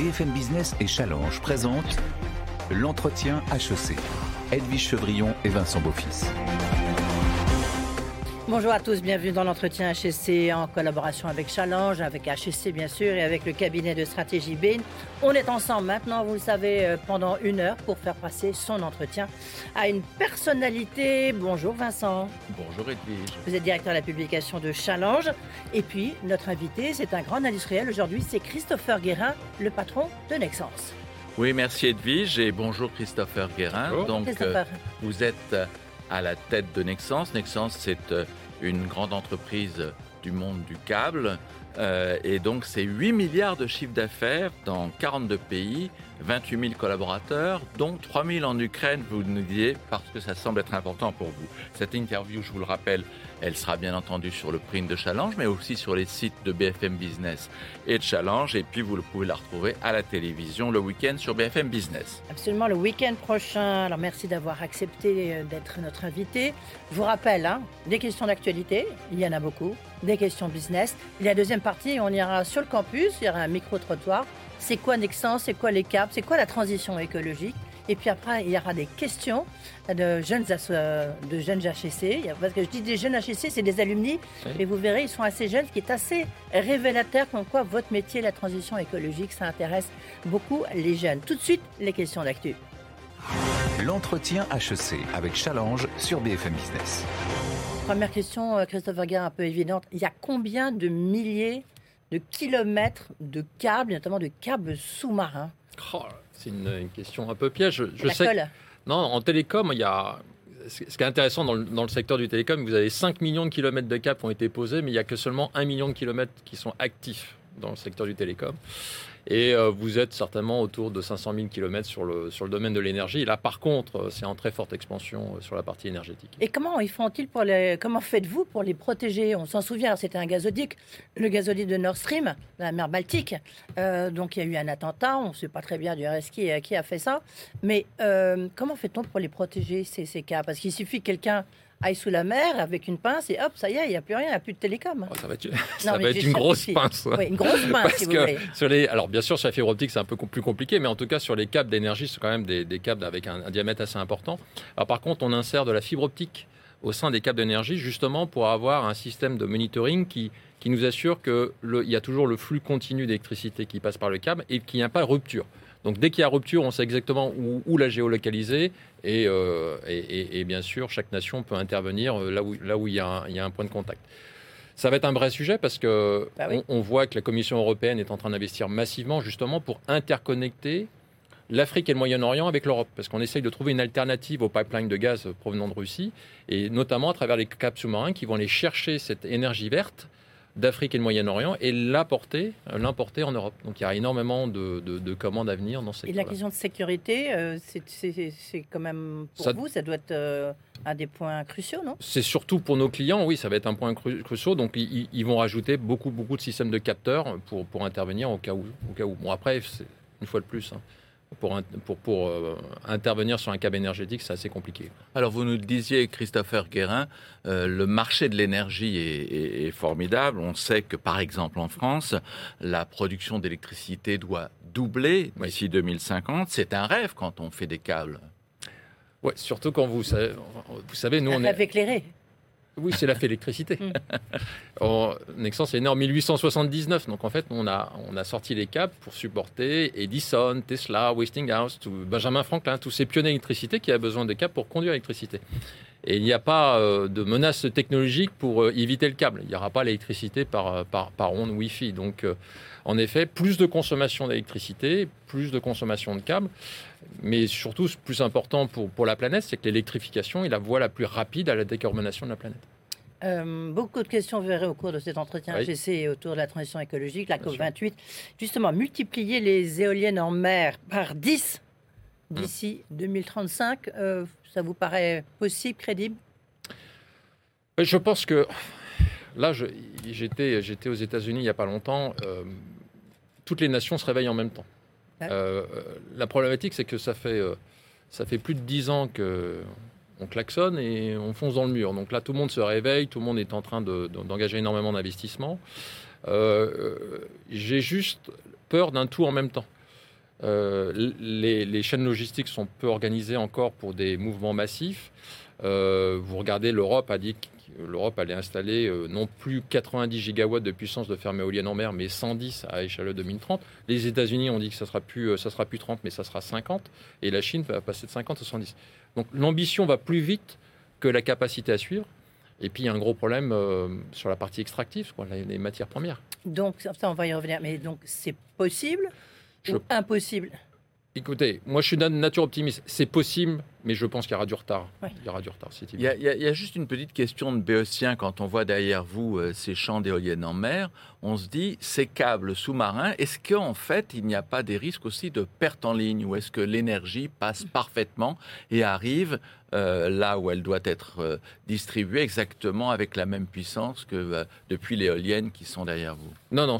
BFM Business et Challenge présentent l'entretien HEC. Edwige Chevrillon et Vincent Beaufils. Bonjour à tous, bienvenue dans l'entretien HSC en collaboration avec Challenge, avec HSC bien sûr et avec le cabinet de stratégie Bain. On est ensemble maintenant, vous le savez, euh, pendant une heure pour faire passer son entretien à une personnalité. Bonjour Vincent. Bonjour Edwige. Vous êtes directeur de la publication de Challenge. Et puis notre invité, c'est un grand industriel aujourd'hui, c'est Christopher Guérin, le patron de Nexence. Oui, merci Edwige et bonjour Christopher Guérin. Donc, Christopher. vous êtes à la tête de Nexence. Nexence, c'est euh, une grande entreprise du monde du câble. Euh, et donc, c'est 8 milliards de chiffre d'affaires dans 42 pays, 28 000 collaborateurs, dont 3 000 en Ukraine, vous nous disiez, parce que ça semble être important pour vous. Cette interview, je vous le rappelle, elle sera bien entendu sur le print de Challenge, mais aussi sur les sites de BFM Business et de Challenge. Et puis, vous pouvez la retrouver à la télévision le week-end sur BFM Business. Absolument, le week-end prochain. Alors, merci d'avoir accepté euh, d'être notre invité. Je vous rappelle, hein, des questions d'actualité, il y en a beaucoup, des questions business. La deuxième partie, on ira sur le campus, il y aura un micro-trottoir. C'est quoi Nexence C'est quoi les caps? C'est quoi la transition écologique? Et puis après, il y aura des questions de jeunes, de jeunes HEC. Parce que je dis des jeunes HEC, c'est des alumni. Et vous verrez, ils sont assez jeunes, ce qui est assez révélateur comme quoi votre métier, la transition écologique, ça intéresse beaucoup les jeunes. Tout de suite, les questions d'actu. L'entretien HEC avec Challenge sur BFM Business. Première question, euh, Christophe Vergara, un peu évidente. Il y a combien de milliers de kilomètres de câbles, notamment de câbles sous-marins? Oh, c'est une, question un peu piège. Je, sais. non, en télécom, il y a. Ce qui est intéressant dans le, secteur du télécom, vous avez 5 millions de kilomètres de câbles qui ont été posés, mais il n'y a que seulement 1 million de kilomètres qui sont actifs dans le secteur du télécom. Et euh, vous êtes certainement autour de 500 000 km sur le, sur le domaine de l'énergie. Là, par contre, euh, c'est en très forte expansion euh, sur la partie énergétique. Et comment ils font-ils pour les, comment faites-vous pour les protéger? On s'en souvient, c'était un gazoduc, le gazoduc de Nord Stream, la mer Baltique. donc il y a eu un attentat, on ne sait pas très bien du reste qui, qui a fait ça. Mais comment fait-on pour les protéger ces, ces cas? Parce qu'il suffit que quelqu'un aille sous la mer avec une pince et hop, ça y est, il n'y a plus rien, il n'y a plus de télécom. Oh, ça va être, ça va être une grosse pince. Oui, une grosse pince, si vous voulez. Sur les, alors, bien sûr, sur la fibre optique, c'est un peu plus compliqué, mais en tout cas, sur les câbles d'énergie, c'est quand même des, câbles avec un, diamètre assez important. Alors, par contre, on insère de la fibre optique au sein des câbles d'énergie, justement pour avoir un système de monitoring qui, qui nous assure qu'il y a toujours le flux continu d'électricité qui passe par le câble et qu'il n'y a pas de rupture. Donc dès qu'il y a rupture, on sait exactement où, la géolocaliser euh, et, et, bien sûr, chaque nation peut intervenir euh, là où, là où il, y a un, point de contact. Ça va être un vrai sujet parce que bah on, voit que la Commission européenne est en train d'investir massivement justement pour interconnecter l'Afrique et le Moyen-Orient avec l'Europe, parce qu'on essaye de trouver une alternative aux pipelines de gaz provenant de Russie, et notamment à travers les caps sous-marins qui vont aller chercher cette énergie verte d'Afrique et de Moyen-Orient et l'importer, l'importer en Europe. Donc il y a énormément de, commandes à venir dans ces Et la question de sécurité, euh, c'est quand même pour vous, ça doit être euh, un des points cruciaux, non? C'est surtout pour nos clients, oui, ça va être un point crucial. Donc ils, vont rajouter beaucoup, beaucoup de systèmes de capteurs pour, pour intervenir au cas où. Au cas où. Bon après, une fois de plus. Hein pour, pour, pour euh, intervenir sur un câble énergétique, c'est assez compliqué. Alors vous nous le disiez, Christopher Guérin, euh, le marché de l'énergie est, est, formidable. On sait que par exemple en France, la production d'électricité doit doubler d'ici 2050. C'est un rêve quand on fait des câbles. Ouais, surtout quand vous savez, vous savez nous on est éclairé. Oui, c'est la fait électricité. oh, Nexence est né en 1879, donc en fait, on a, on a sorti les câbles pour supporter Edison, Tesla, Westinghouse, tout, Benjamin Franklin, tous ces pionniers d'électricité qui avaient besoin de câbles pour conduire l'électricité. Et il n'y a pas euh, de menace technologique pour euh, éviter le câble. Il n'y aura pas l'électricité par, euh, par, par onde Wi-Fi. Donc, en effet, plus de consommation d'électricité, plus de consommation de câbles. Mais surtout, ce plus important pour, pour la planète, c'est que l'électrification est la voie la plus rapide à la décarbonation de la planète. Euh, beaucoup de questions, verrez au cours de cet entretien oui. autour de la transition écologique, la COP28. Justement, multiplier les éoliennes en mer par 10 d'ici 2035, hum. euh, ça vous paraît possible, crédible? Je pense que là, j'étais aux États-Unis il n'y a pas longtemps. Euh, toutes les nations se réveillent en même temps. Euh, la problématique, c'est que ça fait, euh, ça fait plus de dix ans que on klaxonne et on fonce dans le mur. Donc là, tout le monde se réveille, tout le monde est en train d'engager énormément d'investissements. Euh, j'ai juste peur d'un tout en même temps. les, chaînes logistiques sont peu organisées encore pour des mouvements massifs. vous regardez, l'Europe a dit l'Europe allait installer euh, non plus 90 gigawatts de puissance de ferme éolienne en mer, mais 110 à échelle 2030. Les États-Unis ont dit que ça sera plus, euh, ça sera plus 30, mais ça sera 50. Et la Chine va passer de 50 à 110. Donc l'ambition va plus vite que la capacité à suivre. Et puis il y a un gros problème euh, sur la partie extractive, les, matières premières. Donc, ça, on va y revenir. Mais donc c'est possible ou impossible? Écoutez, moi je suis d'une nature optimiste. C'est possible, mais je pense qu'il y aura du retard. Il y aura du retard. Il y, a, il, y a, juste une petite question de Béotien. Quand on voit derrière vous euh, ces champs d'éoliennes en mer, on se dit ces câbles sous-marins, est-ce qu'en fait il n'y a pas des risques aussi de perte en ligne Ou est-ce que l'énergie passe parfaitement et arrive euh, là où elle doit être euh, distribuée exactement avec la même puissance que euh, depuis les éoliennes qui sont derrière vous? Non, non,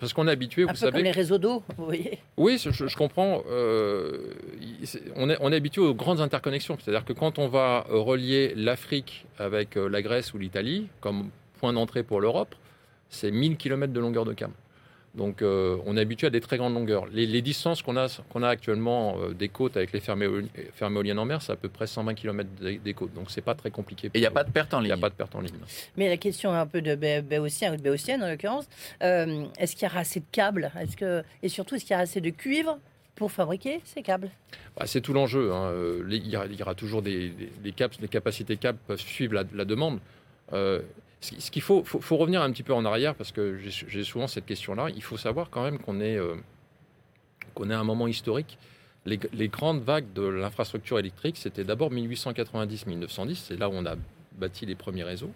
parce qu'on est habitué, Un vous peu savez. Comme les réseaux d'eau, vous voyez. Oui, je, comprends. on, est, on est habitué aux grandes C'est-à-dire que quand on va relier l'Afrique avec la Grèce ou l'Italie, comme point d'entrée pour l'Europe, c'est 1000 km de longueur de câble. Donc euh, on est habitué à des très grandes longueurs. Les, distances qu'on a, qu'on a actuellement euh, des côtes avec les fermes, éoliennes en mer, c'est à peu près 120 km des, côtes. Donc c'est pas très compliqué. Et il n'y a pas de perte en ligne. Il n'y a pas de perte en ligne. Mais la question un peu de Béotien ou de Béotienne en l'occurrence, euh, est-ce qu'il y aura assez de câbles? Est-ce que, Et surtout, est-ce qu'il y aura assez de cuivre? Pour fabriquer ces câbles bah, C'est tout l'enjeu. Hein. Il, y aura, toujours des, câbles, des capacités câbles peuvent suivre la, demande. Ce qu'il faut, faut, revenir un petit peu en arrière parce que j'ai souvent cette question-là. Il faut savoir quand même qu'on est, euh, qu'on est à un moment historique. Les, grandes vagues de l'infrastructure électrique, c'était d'abord 1890-1910, c'est là où on a bâti les premiers réseaux.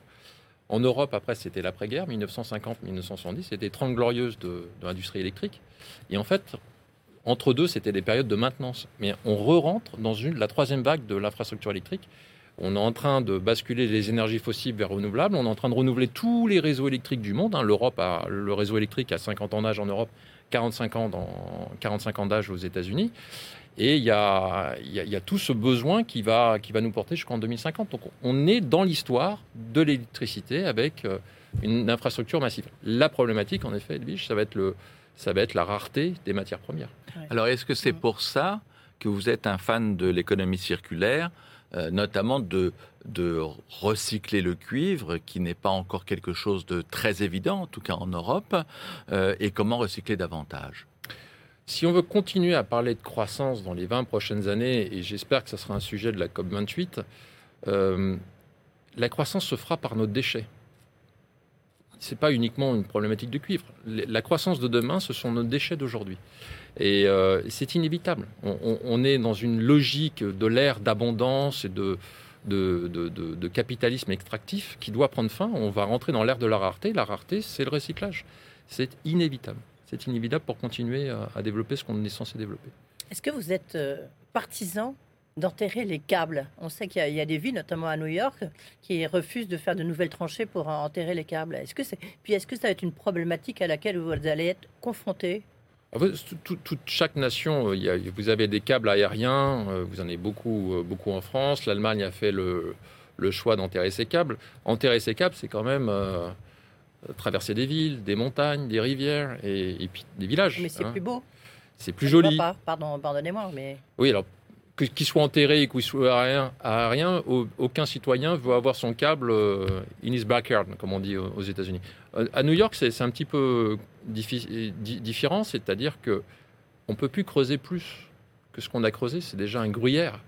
En Europe, après, c'était l'après-guerre, 1950-1970, c'était 30 glorieuses de, de l'industrie électrique. Et en fait, entre deux, c'était des périodes de maintenance. Mais on re-rentre dans la troisième vague de l'infrastructure électrique on est en train de basculer les énergies fossiles vers renouvelables. On est en train de renouveler tous les réseaux électriques du monde. Hein. L'Europe a le réseau électrique a 50 ans d'âge en Europe, 45 ans, dans, 45 ans d'âge aux États-Unis. Et il y, a, tout ce besoin qui va, qui va nous porter jusqu'en 2050. Donc on est dans l'histoire de l'électricité avec euh, une infrastructure massive. La problématique, en effet, Edwige, ça va être, le, ça va être la rareté des matières premières. Alors est-ce que c'est pour ça que vous êtes un fan de l'économie circulaire euh, notamment de, de recycler le cuivre, qui n'est pas encore quelque chose de très évident, en tout cas en Europe, euh, et comment recycler davantage? Si on veut continuer à parler de croissance dans les 20 prochaines années, et j'espère que ce sera un sujet de la COP28, euh, la croissance se fera par nos déchets. Ce n'est pas uniquement une problématique de cuivre. La croissance de demain, ce sont nos déchets d'aujourd'hui. Et euh, c'est inévitable. On, est dans une logique de l'ère d'abondance et de, de, capitalisme extractif qui doit prendre fin. On va rentrer dans l'ère de la rareté. La rareté, c'est le recyclage. C'est inévitable. C'est inévitable pour continuer à, développer ce qu'on est censé développer. Est-ce que vous êtes euh, partisan d'enterrer les câbles. On sait qu'il y, a des villes, notamment à New York, qui refusent de faire de nouvelles tranchées pour enterrer les câbles. Est-ce que c'est puis est-ce que ça va être une problématique à laquelle vous allez être confronté toute, chaque nation, euh, vous avez des câbles aériens, euh, vous en avez beaucoup, euh, beaucoup en France. L'Allemagne a fait le, choix d'enterrer ses câbles. Enterrer ses câbles, c'est quand même traverser des villes, des montagnes, des rivières et, puis des villages. Mais c'est hein. plus beau. C'est plus joli. Pas. Pardon, pardonnez-moi, mais. Oui, alors qu'il soit enterré ou qu'il soit aérien, rien, aucun citoyen veut avoir son câble in his backyard, comme on dit aux États-Unis. À New York, c'est un petit peu différent, c'est-à-dire que on peut plus creuser plus que ce qu'on a creusé. C'est déjà un gruyère.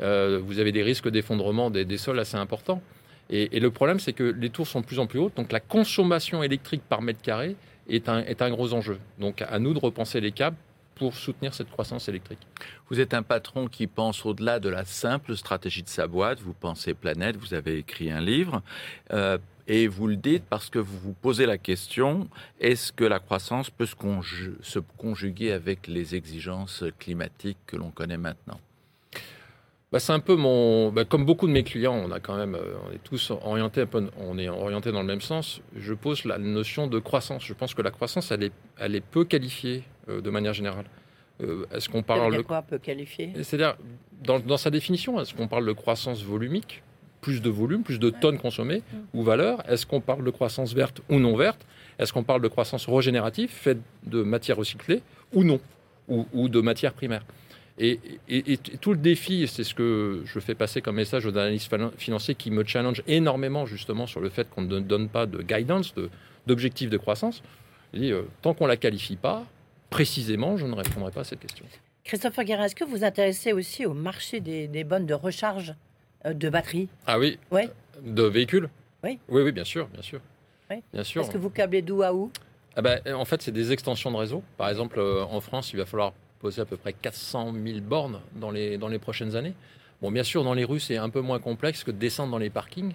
Euh, vous avez des risques d'effondrement des, sols assez importants. Et, le problème, c'est que les tours sont de plus en plus hautes, donc la consommation électrique par mètre carré est un, est un gros enjeu. Donc à nous de repenser les câbles pour soutenir cette croissance électrique. Vous êtes un patron qui pense au-delà de la simple stratégie de sa boîte, vous pensez planète, vous avez écrit un livre. Euh, et vous le dites parce que vous vous posez la question, est-ce que la croissance peut se, conjuguer avec les exigences climatiques que l'on connaît maintenant? Bah, c'est un peu mon, bah, comme beaucoup de mes clients, on a quand même, euh, on est tous orientés, on est orienté dans le même sens. Je pose la notion de croissance. Je pense que la croissance, elle est, elle est peu qualifiée de manière générale. Euh, est-ce qu'on parle de quoi peu qualifié C'est-à-dire dans, dans, sa définition, est-ce qu'on parle de croissance volumique plus de volume, plus de tonnes consommées mm. ou valeur? Est-ce qu'on parle de croissance verte ou non verte? Est-ce qu'on parle de croissance régénérative, faite de matières recyclées ou non? Ou, de matières primaires? Et, tout le défi, c'est ce que je fais passer comme message aux analystes financiers qui me challenge énormément justement sur le fait qu'on ne donne pas de guidance, d'objectifs de, croissance. Euh, tant qu'on ne la qualifie pas, précisément, je ne répondrai pas à cette question. Christophe Guérin, est-ce que vous vous intéressez aussi au marché des, des bonnes de recharge euh, de batteries Ah oui Oui. De véhicules? Oui. Oui, oui, bien sûr, bien sûr. Oui. Bien sûr. Est-ce que vous câblez d'où à où? Ah ben, En fait, c'est des extensions de réseau. Par exemple, euh, en France, il va falloir poser à peu près 400 000 bornes dans les, dans les prochaines années. Bon, bien sûr, dans les rues, c'est un peu moins complexe que de descendre dans les parkings,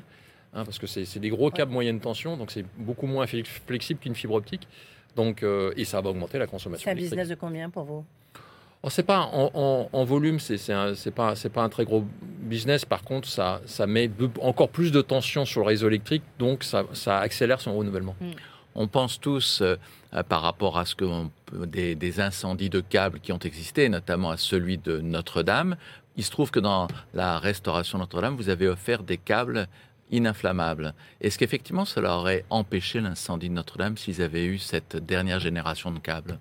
hein, parce que c'est des gros câbles moyenne tension, donc c'est beaucoup moins flexible qu'une fibre optique. Donc, euh, et ça va augmenter la consommation. C'est un business de combien pour vous? On sait pas en, en, volume, c'est c'est pas c'est pas un très gros business. Par contre, ça ça met encore plus de tension sur le réseau électrique, donc ça, ça accélère son renouvellement. Mm. On pense tous, euh, par rapport à ce que des, des, incendies de câbles qui ont existé, notamment à celui de Notre-Dame. Il se trouve que dans la restauration Notre-Dame, vous avez offert des câbles ininflammables. Est-ce qu'effectivement cela aurait empêché l'incendie de Notre-Dame s'ils avaient eu cette dernière génération de câbles?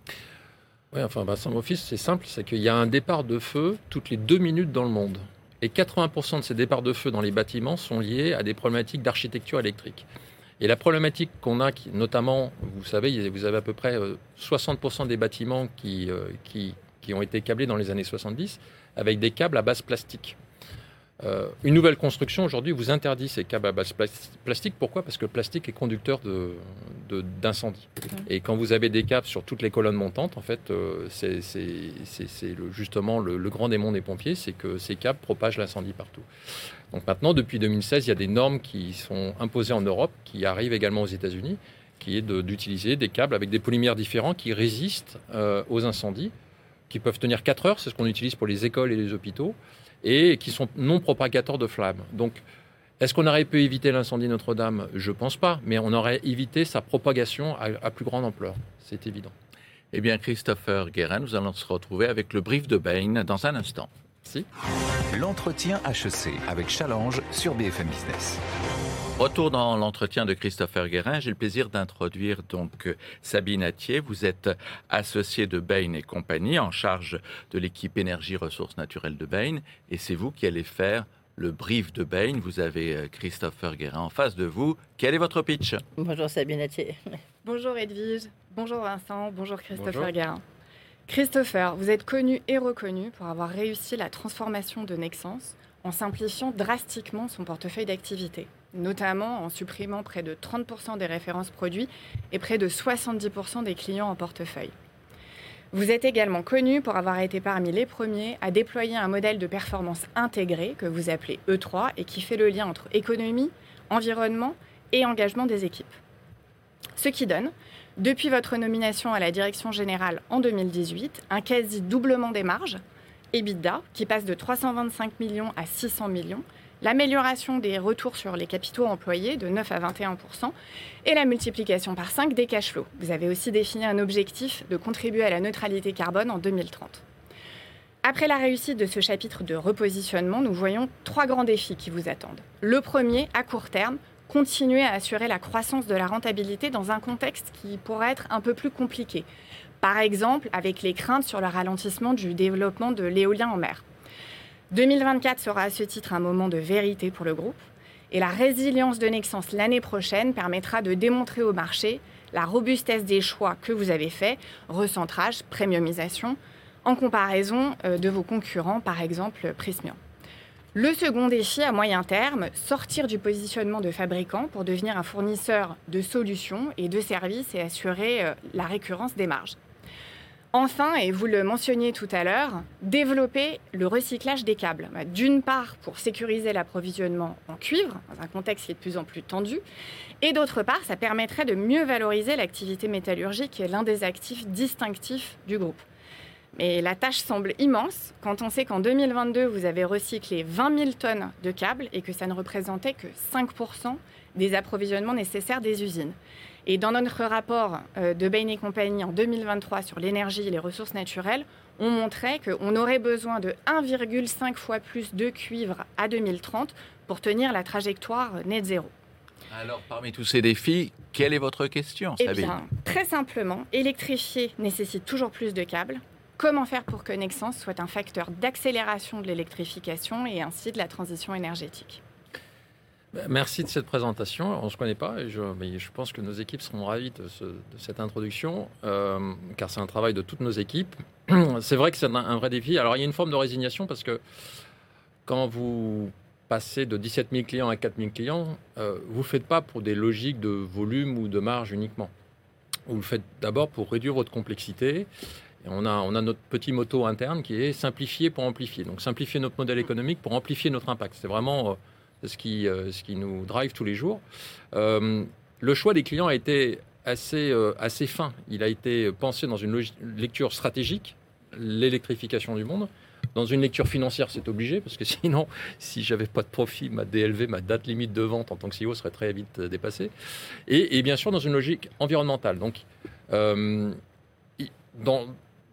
Oui, enfin, bah, Office, c'est simple, c'est qu'il y a un départ de feu toutes les deux minutes dans le monde. Et 80% de ces départs de feu dans les bâtiments sont liés à des problématiques d'architecture électrique. Et la problématique qu'on a, notamment, vous savez, vous avez à peu près 60% euh, des bâtiments qui, euh, qui, qui ont été câblés dans les années 70 avec des câbles à base plastique. Euh, une nouvelle construction aujourd'hui vous interdit ces câbles à base plastique. Pourquoi? Parce que le plastique est conducteur d'incendie. De, Et quand vous avez des câbles sur toutes les colonnes montantes, en fait, euh, c'est justement le, grand démon des pompiers, c'est que ces câbles propagent l'incendie partout. Donc maintenant, depuis 2016, il y a des normes qui sont imposées en Europe, qui arrivent également aux États-Unis, qui est d'utiliser des câbles avec des polymères différents qui résistent euh, aux incendies, qui peuvent tenir 4 heures, c'est ce qu'on utilise pour les écoles et les hôpitaux et qui sont non propagateurs de flammes. Donc, est-ce qu'on aurait pu éviter l'incendie Notre-Dame? Je ne pense pas, mais on aurait évité sa propagation à, plus grande ampleur. C'est évident. Eh bien, Christopher Guérin, nous allons se retrouver avec le brief de Bain dans un instant. Si. L'entretien HEC avec Challenge sur BFM Business. Retour dans l'entretien de Christopher Guérin. J'ai le plaisir d'introduire donc Sabine Attier. Vous êtes associée de Bain et compagnie en charge de l'équipe énergie ressources naturelles de Bain et c'est vous qui allez faire le brief de Bain. Vous avez euh, Christopher Guérin en face de vous. Quel est votre pitch? Bonjour Sabine Attier. Bonjour Edwige. Bonjour Vincent. Bonjour Christopher Guérin. Christopher, vous êtes connu et reconnu pour avoir réussi la transformation de Nexens en simplifiant drastiquement son portefeuille d'activités notamment en supprimant près de 30% des références produits et près de 70% des clients en portefeuille. Vous êtes également connu pour avoir été parmi les premiers à déployer un modèle de performance intégré que vous appelez E3 et qui fait le lien entre économie, environnement et engagement des équipes. Ce qui donne, depuis votre nomination à la direction générale en 2018, un quasi doublement des marges, EBITDA, qui passe de 325 millions à 600 millions, l'amélioration des retours sur les capitaux employés de 9 à 21% et la multiplication par 5 des cash flows. Vous avez aussi défini un objectif de contribuer à la neutralité carbone en 2030. Après la réussite de ce chapitre de repositionnement, nous voyons trois grands défis qui vous attendent. Le premier, à court terme, continuer à assurer la croissance de la rentabilité dans un contexte qui pourrait être un peu plus compliqué. Par exemple, avec les craintes sur le ralentissement du développement de l'éolien en mer. 2024 sera à ce titre un moment de vérité pour le groupe et la résilience de Nexens l'année prochaine permettra de démontrer au marché la robustesse des choix que vous avez faits, recentrage, premiumisation, en comparaison euh, de vos concurrents, par exemple Prismian. Le second défi à moyen terme, sortir du positionnement de fabricant pour devenir un fournisseur de solutions et de services et assurer euh, la récurrence des marges. Enfin, et vous le mentionniez tout à l'heure, développer le recyclage des câbles. Bah, d'une part, pour sécuriser l'approvisionnement en cuivre, dans un contexte qui est de plus en plus tendu, et d'autre part, ça permettrait de mieux valoriser l'activité métallurgique, qui est l'un des actifs distinctifs du groupe. Mais la tâche semble immense quand on sait qu'en 2022, vous avez recyclé 20 000 tonnes de câbles et que ça ne représentait que 5% des approvisionnements nécessaires des usines. Et dans notre rapport euh, de Bain et compagnie en 2023 sur l'énergie et les ressources naturelles, on montrait qu'on aurait besoin de 1,5 fois plus de cuivre à 2030 pour tenir la trajectoire net zéro. Alors, parmi tous ces défis, quelle est votre question, Eh bien, très simplement, électrifier nécessite toujours plus de câbles. Comment faire pour que Nexens soit un facteur d'accélération de l'électrification et ainsi de la transition énergétique? Merci de cette présentation. On ne se connaît pas et mais je, pense que nos équipes seront ravies de, cette introduction, euh, car c'est un travail de toutes nos équipes. C'est vrai que c'est un, vrai défi. Alors il y a une forme de résignation parce que quand vous passez de 17 000 clients à 4 000 clients, euh, vous ne faites pas pour des logiques de volume ou de marge uniquement. Vous le faites d'abord pour réduire votre complexité on a, on a notre petit motto interne qui est simplifier pour amplifier. Donc simplifier notre modèle économique pour amplifier notre impact. C'est vraiment euh, ce, qui, euh, ce qui nous drive tous les jours. Euh, le choix des clients a été assez, assez fin. Il a été pensé dans une lecture stratégique, l'électrification du monde. Dans une lecture financière, c'est obligé, parce que sinon, si j'avais pas de profit, ma DLV, ma date limite de vente en tant que CEO serait très vite dépassée. Et, bien sûr, dans une logique environnementale. Donc,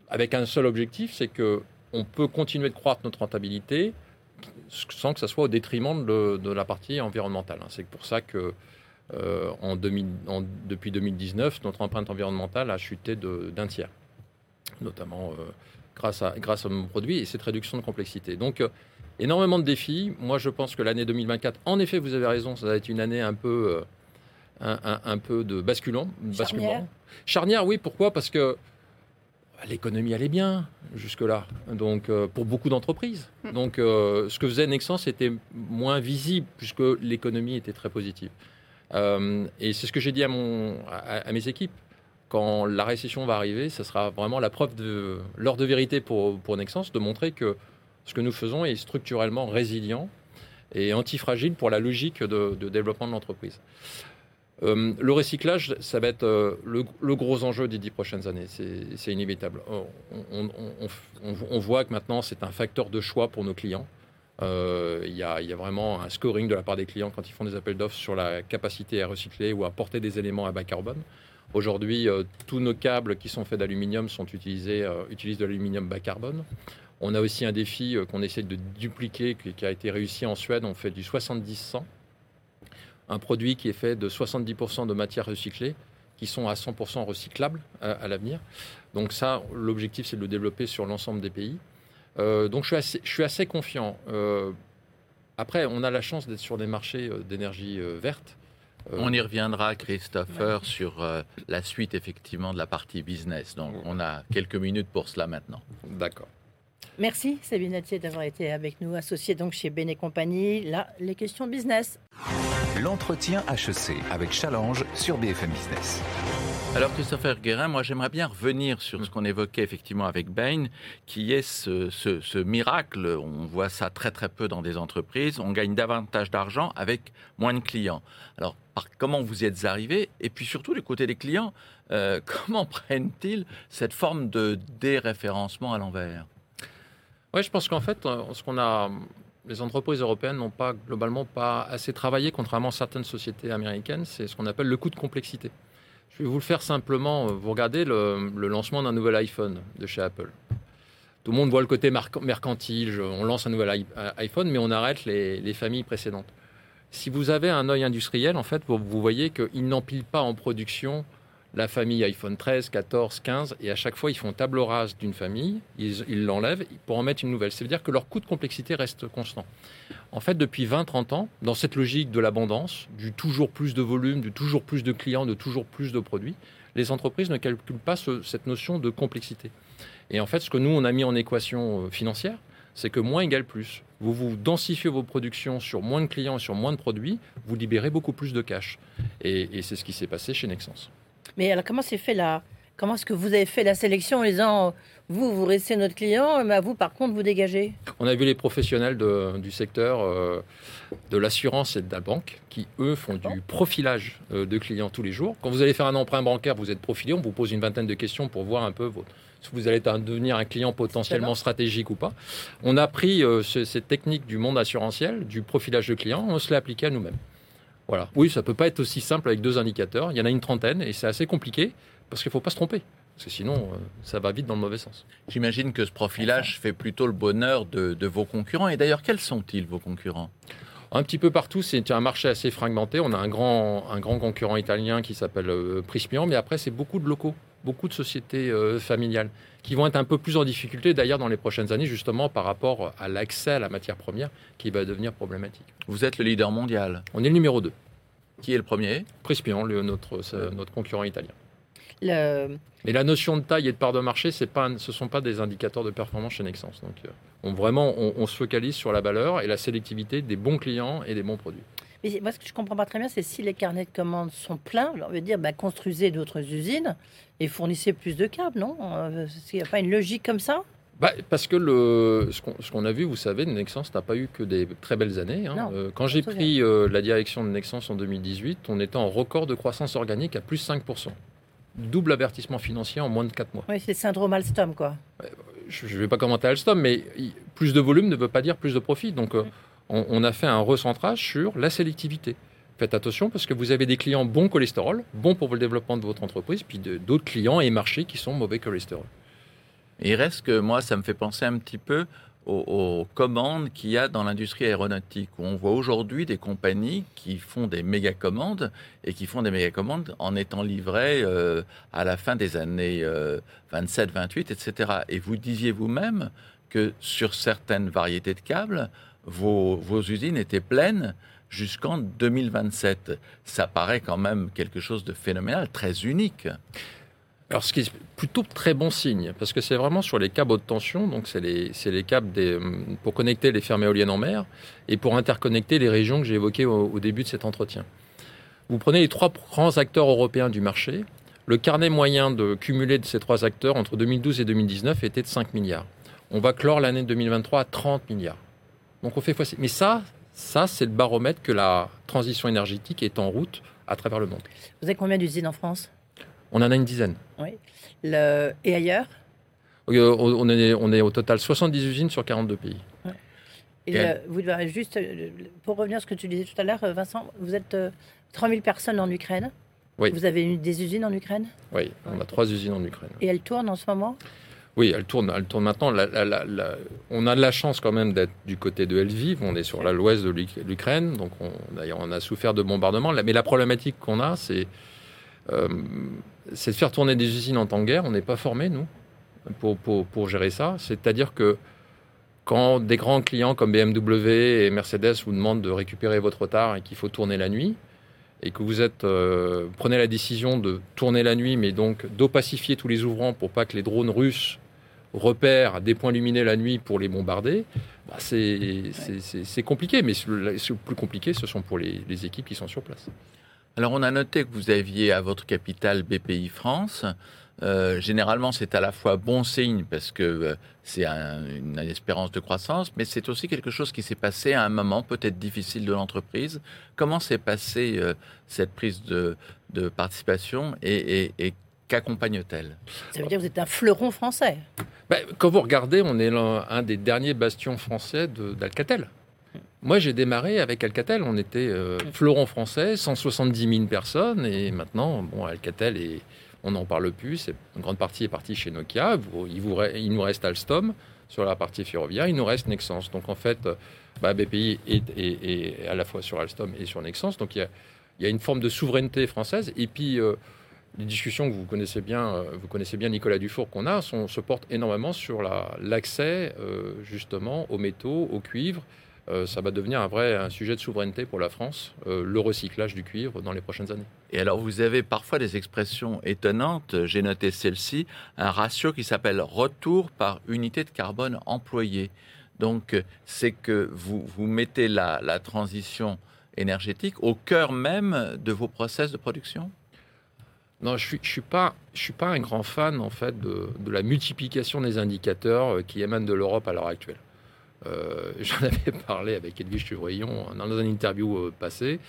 avec un seul objectif, c'est que on peut continuer de croître notre rentabilité sans que ça soit au détriment de, la partie environnementale. C'est pour ça que euh, en depuis 2019, notre empreinte environnementale a chuté d'un tiers, notamment euh, grâce, à, grâce à nos produits et cette réduction de complexité. Donc, euh, énormément de défis. Moi, je pense que l'année 2024, en effet, vous avez raison, ça va être une année un peu, un, peu de basculant. Charnière. Charnière, oui. Pourquoi? Parce que l'économie allait bien jusque-là, donc euh, pour beaucoup d'entreprises. Mm. Donc euh, ce que faisait Nexens était moins visible puisque l'économie était très positive. Euh, et c'est ce que j'ai dit à, mon, à, mes équipes. Quand la récession va arriver, ce sera vraiment la preuve de l'heure de vérité pour, pour de montrer que ce que nous faisons est structurellement résilient et antifragile pour la logique de, de développement de l'entreprise. Euh, le recyclage, ça va être euh, le, gros enjeu des dix prochaines années. C'est inévitable. On, voit que maintenant, c'est un facteur de choix pour nos clients. Euh, il y, a vraiment un scoring de la part des clients quand ils font des appels d'offres sur la capacité à recycler ou à porter des éléments à bas carbone. Aujourd'hui, tous nos câbles qui sont faits d'aluminium sont utilisés, utilisent de l'aluminium bas carbone. On a aussi un défi qu'on essaie de dupliquer, qui, qui, a été réussi en Suède. On fait du 70-100 un produit qui est fait de 70% de matières recyclées qui sont à 100% recyclables à, l'avenir. Donc ça, l'objectif, c'est de le développer sur l'ensemble des pays. Euh, donc je suis assez, je suis assez confiant. Euh, après, on a la chance d'être sur des marchés euh, d'énergie verte. On y reviendra, Christopher, sur la suite effectivement de la partie business. Donc on a quelques minutes pour cela maintenant. D'accord. Merci Sabine Atier d'avoir été avec nous, associée donc chez Bene Compagnie. Là, les questions business. L'entretien HEC avec Challenge sur BFM Business. Alors Christopher Guérin, moi j'aimerais bien revenir sur ce qu'on évoquait effectivement avec Bain, qui est ce, miracle, on voit ça très très peu dans des entreprises, on gagne davantage d'argent avec moins de clients. Alors comment vous y êtes arrivé Et puis surtout du côté des clients, euh, comment prennent-ils cette forme de déréférencement à l'envers? Oui, je pense qu'en fait, euh, ce qu'on a les entreprises européennes n'ont pas globalement pas assez travaillé, contrairement à certaines sociétés américaines. C'est ce qu'on appelle le coût de complexité. Je vais vous le faire simplement. Vous regardez le, lancement d'un nouvel iPhone de chez Apple. Tout le monde voit le côté mercantile. on lance un nouvel iPhone, mais on arrête les, familles précédentes. Si vous avez un œil industriel, en fait, vous, vous voyez qu'ils n'empilent pas en production la famille iPhone 13, 14, 15, et à chaque fois, ils font table rase d'une famille, ils l'enlèvent pour en mettre une nouvelle. Ça veut dire que leur coût de complexité reste constant. En fait, depuis 20-30 ans, dans cette logique de l'abondance, du toujours plus de volume, du toujours plus de clients, de toujours plus de produits, les entreprises ne calculent pas cette notion de complexité. Et en fait, ce que nous, on a mis en équation euh, financière, c'est que moins égale plus. Vous vous densifiez vos productions sur moins de clients sur moins de produits, vous libérez beaucoup plus de cash. Et, et c'est ce qui s'est passé chez Nexens. Mais alors, comment s'est fait là? Comment est-ce que vous avez fait la sélection en disant vous, vous restez notre client, mais vous, par contre, vous dégagez? On a vu les professionnels du secteur euh, de l'assurance et de la banque qui, eux, font du profilage euh, de clients tous les jours. Quand vous allez faire un emprunt bancaire, vous êtes profilé, on vous pose une vingtaine de questions pour voir un peu votre, si vous allez devenir un client potentiellement stratégique ou pas. On a pris euh, cette technique du monde assurantiel, du profilage de clients, on se l'a appliqué à nous-mêmes. Voilà. Oui, ça peut pas être aussi simple avec deux indicateurs. Il y en a une trentaine et c'est assez compliqué parce qu'il ne faut pas se tromper. Parce que sinon, euh, ça va vite dans le mauvais sens. J'imagine que ce profilage fait plutôt le bonheur de, vos concurrents. Et d'ailleurs, quels sont-ils, vos concurrents? Un petit peu partout, c'est un marché assez fragmenté. On a un grand, un grand concurrent italien qui s'appelle euh, Prismian, mais après, c'est beaucoup de locaux. Beaucoup de sociétés familiales qui vont être un peu plus en difficulté d'ailleurs dans les prochaines années, justement par rapport à l'accès à la matière première qui va devenir problématique. Vous êtes le leader mondial. On est le numéro 2. Qui est le premier? Prispian, le, notre, notre concurrent italien. Le... Mais la notion de taille et de part de marché, pas, ce ne sont pas des indicateurs de performance chez Nexens. Donc, euh, on, vraiment, on, se focalise sur la valeur et la sélectivité des bons clients et des bons produits. Mais moi, ce que je comprends pas très bien, c'est si les carnets de commandes sont pleins, on veut dire bah, construisez d'autres usines et fournissez plus de câbles, non? Euh, Il n'y a pas une logique comme ça? Bah, parce que le, ce qu'on a vu, vous savez, Nexens n'a pas eu que des très belles années. Hein. Euh, quand j'ai pris euh, la direction de Nexens en 2018, on était en record de croissance organique à plus 5%. Double avertissement financier en moins de 4 mois. Oui, c'est le syndrome Alstom, quoi. Je ne vais pas commenter Alstom, mais plus de volume ne veut pas dire plus de profit. Donc, on, a fait un recentrage sur la sélectivité. Faites attention parce que vous avez des clients bons cholestérol, bons pour le développement de votre entreprise, puis d'autres clients et marchés qui sont mauvais cholestérol. il reste que moi, ça me fait penser un petit peu aux, commandes qu'il y a dans l'industrie aéronautique, où on voit aujourd'hui des compagnies qui font des méga commandes et qui font des méga commandes en étant livrées euh, à la fin des années 27, 28, etc. Et vous disiez vous-même que sur certaines variétés de câbles, vos, usines étaient pleines jusqu'en 2027. Ça paraît quand même quelque chose de phénoménal, très unique. Alors, ce qui est plutôt très bon signe, parce que c'est vraiment sur les câbles haute tension, donc c'est les, les, câbles pour connecter les fermes éoliennes en mer et pour interconnecter les régions que j'ai évoquées au, début de cet entretien. Vous prenez les trois grands acteurs européens du marché, le carnet moyen de cumulé de ces trois acteurs entre 2012 et 2019 était de 5 milliards. On va clore l'année 2023 à 30 milliards. Donc on fait fois Mais ça, ça c'est le baromètre que la transition énergétique est en route à travers le monde. Vous avez combien d'usines en France? On en a une dizaine. Oui. Le... Et ailleurs? Euh, on est, on est au total 70 usines sur 42 pays. Et vous devez juste, euh, pour revenir à ce que tu disais tout à l'heure, euh, Vincent, vous êtes 3000 personnes en Ukraine. Oui. Vous avez des usines en Ukraine? Oui, on a trois usines en Ukraine. Et elles tournent en ce moment? Oui, elle tourne, maintenant. on a de la chance quand même d'être du côté de Lviv. On est sur l'ouest de l'Ukraine, donc d'ailleurs on a souffert de bombardements. Mais la problématique qu'on a, euh, c'est de faire tourner des usines en temps de guerre. On n'est pas formé nous pour, pour, gérer ça. C'est-à-dire que quand des grands clients comme BMW et Mercedes vous demandent de récupérer votre retard et qu'il faut tourner la nuit, et que vous êtes euh, prenez la décision de tourner la nuit, mais donc d'opacifier tous les ouvrants pour pas que les drones russes repèrent des points lumineux la nuit pour les bombarder, bah c'est compliqué. Mais le plus compliqué, ce sont pour les, les, équipes qui sont sur place. Alors on a noté que vous aviez à votre capitale BPI France euh, généralement, c'est à la fois bon signe parce que euh, c'est une espérance de croissance, mais c'est aussi quelque chose qui s'est passé à un moment peut-être difficile de l'entreprise. Comment s'est passée euh, cette prise de, participation et, qu'accompagne-t-elle Ça veut dire que vous êtes un fleuron français. Ben, quand vous regardez, on est un des derniers bastions français d'Alcatel. Moi, j'ai démarré avec Alcatel. On était fleuron français, 170 000 personnes, et maintenant, bon, Alcatel est on n'en parle plus. Une grande partie est partie chez Nokia. Il, vous, il, nous reste Alstom sur la partie ferroviaire. Il nous reste Nexens. Donc en fait, bah, BPI est, à la fois sur Alstom et sur Nexens. Donc il y a, une forme de souveraineté française. Et puis euh, les discussions que vous connaissez bien, euh, vous connaissez bien Nicolas Dufour qu'on a, se portent énormément sur l'accès euh, justement aux métaux, au cuivre euh, ça va devenir un vrai sujet de souveraineté pour la France, le recyclage du cuivre dans les prochaines années. Et alors, vous avez parfois des expressions étonnantes. J'ai noté celle-ci, un ratio qui s'appelle retour par unité de carbone employée. Donc, c'est que vous, mettez la, transition énergétique au cœur même de vos process de production? Non, je ne suis, pas, je suis pas un grand fan en fait de, de la multiplication des indicateurs euh, qui émanent de l'Europe à l'heure actuelle. Euh, j'en avais parlé avec Edwige Chevrillon dans une interview euh, passée.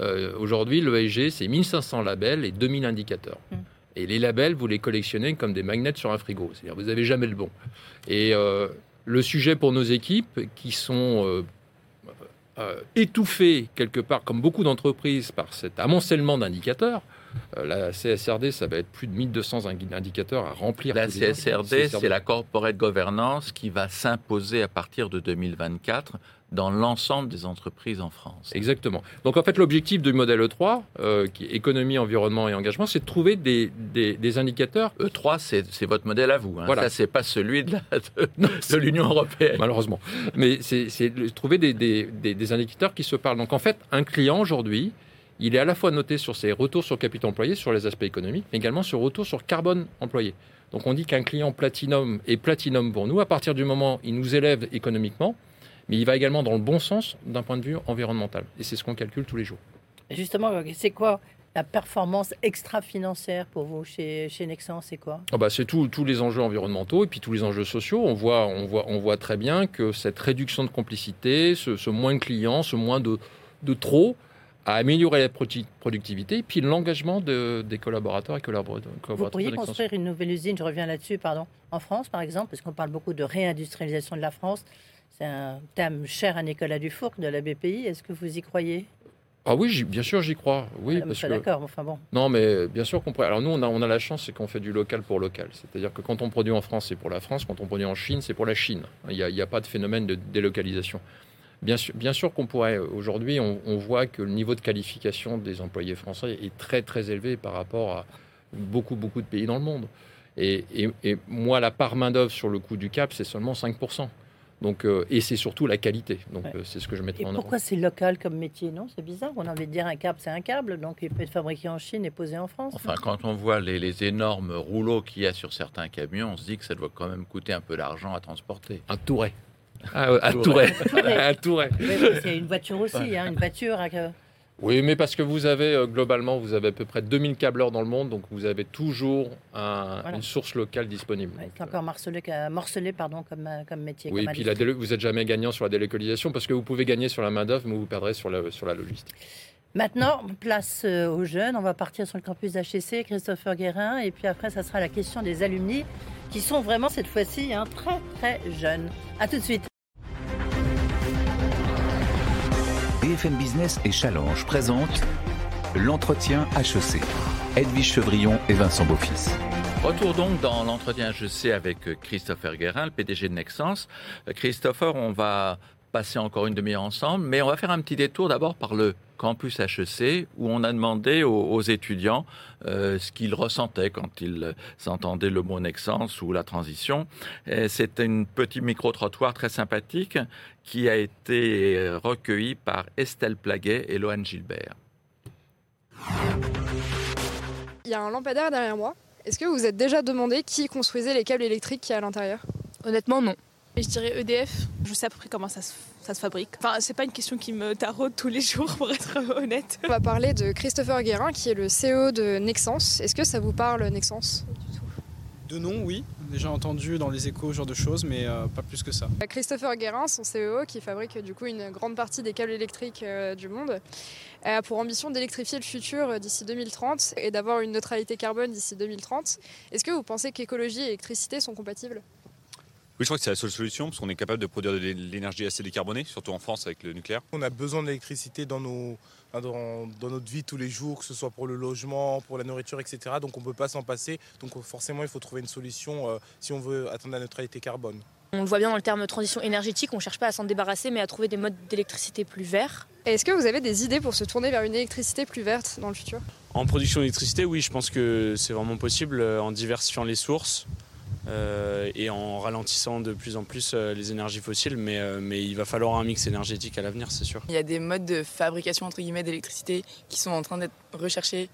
Euh, aujourd'hui, l'ESG, c'est 1500 labels et 2000 indicateurs. Mm. Et les labels, vous les collectionnez comme des magnets sur un frigo. C'est-à-dire, vous n'avez jamais le bon. Et le sujet pour nos équipes, qui sont étouffées quelque part, comme beaucoup d'entreprises, par cet amoncellement d'indicateurs, euh, la CSRD, ça va être plus de 1200 indicateurs à remplir. La CSRD, c'est la corporate governance qui va s'imposer à partir de 2024 dans l'ensemble des entreprises en France. Exactement. Donc en fait, l'objectif du modèle E3, euh, qui est économie, environnement et engagement, c'est de trouver des, des, indicateurs. E3, c'est votre modèle à vous. Hein. Voilà. Ça, c'est pas celui de, de, l'Union européenne. Malheureusement. Mais c'est de trouver des, des, indicateurs qui se parlent. Donc en fait, un client aujourd'hui, il est à la fois noté sur ses retours sur capital employé, sur les aspects économiques, mais également sur retour sur carbone employé. Donc on dit qu'un client platinum est platinum pour nous à partir du moment où il nous élève économiquement, mais il va également dans le bon sens d'un point de vue environnemental. Et c'est ce qu'on calcule tous les jours. Justement, c'est quoi la performance extra-financière pour vous chez, chez Nexan, c'est quoi? Oh bah C'est tous les enjeux environnementaux et puis tous les enjeux sociaux. On voit, on voit, on voit très bien que cette réduction de complicité, ce, moins de clients, ce moins de, de trop, a amélioré la productivité et puis l'engagement de, des collaborateurs et collaborateurs. Vous pourriez construire une nouvelle usine, je reviens là-dessus, pardon, en France par exemple, parce qu'on parle beaucoup de réindustrialisation de la France. C'est un thème cher à Nicolas Dufour de la BPI. Est-ce que vous y croyez? Ah oui, bien sûr, j'y crois. Oui, ah, parce que... d'accord, enfin bon. Non, mais bien sûr qu'on pourrait. Alors nous, on a, on a la chance, c'est qu'on fait du local pour local. C'est-à-dire que quand on produit en France, c'est pour la France. Quand on produit en Chine, c'est pour la Chine. Il n'y a, pas de phénomène de délocalisation. Bien sûr, bien sûr qu'on pourrait. Aujourd'hui, on, voit que le niveau de qualification des employés français est très très élevé par rapport à beaucoup beaucoup de pays dans le monde. Et, et moi, la part main d'œuvre sur le coût du cap, c'est seulement 5 donc, euh, et c'est surtout la qualité. Donc, euh, c'est ce que je mettrai en avant. Pourquoi c'est local comme métier? Non, c'est bizarre. On a envie de dire un câble, c'est un câble. Donc, il peut être fabriqué en Chine et posé en France. Enfin, quand on voit les, énormes rouleaux qu'il y a sur certains camions, on se dit que ça doit quand même coûter un peu d'argent à transporter. Un touret. Ah, un touret. un touret. c'est une voiture aussi, hein, une voiture. Avec, oui, mais parce que vous avez, euh, globalement, vous avez à peu près 2000 câbleurs dans le monde, donc vous avez toujours une source locale disponible. c'est encore morcelé, morcelé pardon, comme, euh, comme métier. Oui, et puis la vous n'êtes jamais gagnant sur la délocalisation parce que vous pouvez gagner sur la main-d'œuvre, mais vous perdrez sur la, sur la logistique. Maintenant, place euh, aux jeunes. On va partir sur le campus d'HEC, Christopher Guérin, et puis après, ça sera la question des alumni qui sont vraiment cette fois-ci hein, très très jeunes. A tout de suite. BFM Business et Challenge présentent l'entretien HEC. Edwige Chevrillon et Vincent Beaufils. Retour donc dans l'entretien HEC avec Christopher Guérin, le PDG de Nexens. Christopher, on va passer encore une demi-heure ensemble, mais on va faire un petit détour d'abord par le campus HEC où on a demandé aux, étudiants euh, ce qu'ils ressentaient quand ils entendaient le mot Nexence ou la transition. C'est un petit micro-trottoir très sympathique qui a été recueilli par Estelle Plaguet et Loane Gilbert. Il y a un lampadaire derrière moi. Est-ce que vous êtes déjà demandé qui construisait les câbles électriques qui y a à l'intérieur? Honnêtement, non. Et je dirais EDF. Je sais à peu près comment ça se, ça se fabrique. Enfin, c'est pas une question qui me taraude tous les jours, pour être honnête. On va parler de Christopher Guérin, qui est le CEO de Nexence. Est-ce que ça vous parle, Nexence? De nom, oui. Déjà entendu dans les échos, ce genre de choses, mais euh, pas plus que ça. Christopher Guérin, son CEO, qui fabrique du coup une grande partie des câbles électriques euh, du monde, a pour ambition d'électrifier le futur euh, d'ici 2030 et d'avoir une neutralité carbone d'ici 2030. Est-ce que vous pensez qu'écologie et électricité sont compatibles? Oui, je crois que c'est la seule solution parce qu'on est capable de produire de l'énergie assez décarbonée, surtout en France avec le nucléaire. On a besoin d'électricité dans, nos, dans, notre vie tous les jours, que ce soit pour le logement, pour la nourriture, etc. Donc on ne peut pas s'en passer. Donc forcément, il faut trouver une solution euh, si on veut atteindre la neutralité carbone. On le voit bien dans le terme transition énergétique, on ne cherche pas à s'en débarrasser, mais à trouver des modes d'électricité plus verts. Est-ce que vous avez des idées pour se tourner vers une électricité plus verte dans le futur? En production d'électricité, oui, je pense que c'est vraiment possible euh, en diversifiant les sources. Euh, et en ralentissant de plus en plus euh, les énergies fossiles, mais, euh, mais il va falloir un mix énergétique à l'avenir, c'est sûr. Il y a des modes de fabrication entre guillemets d'électricité qui sont en train d'être recherchés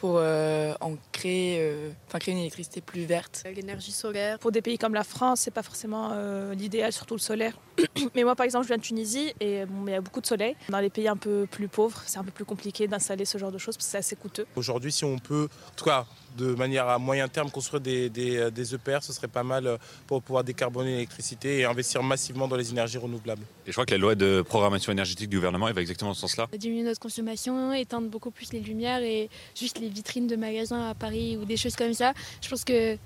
pour euh, en créer, euh, enfin créer une électricité plus verte. L'énergie solaire. Pour des pays comme la France, c'est pas forcément euh, l'idéal, surtout le solaire. Mais moi, par exemple, je viens de Tunisie et bon, il y a beaucoup de soleil. Dans les pays un peu plus pauvres, c'est un peu plus compliqué d'installer ce genre de choses parce que c'est assez coûteux. Aujourd'hui, si on peut, en tout cas, de manière à moyen terme, construire des, des, des EPR, ce serait pas mal pour pouvoir décarboner l'électricité et investir massivement dans les énergies renouvelables. Et je crois que la loi de programmation énergétique du gouvernement elle va exactement dans ce sens-là. Diminuer notre consommation, éteindre beaucoup plus les lumières et juste les vitrines de magasins à Paris ou des choses comme ça. Je pense que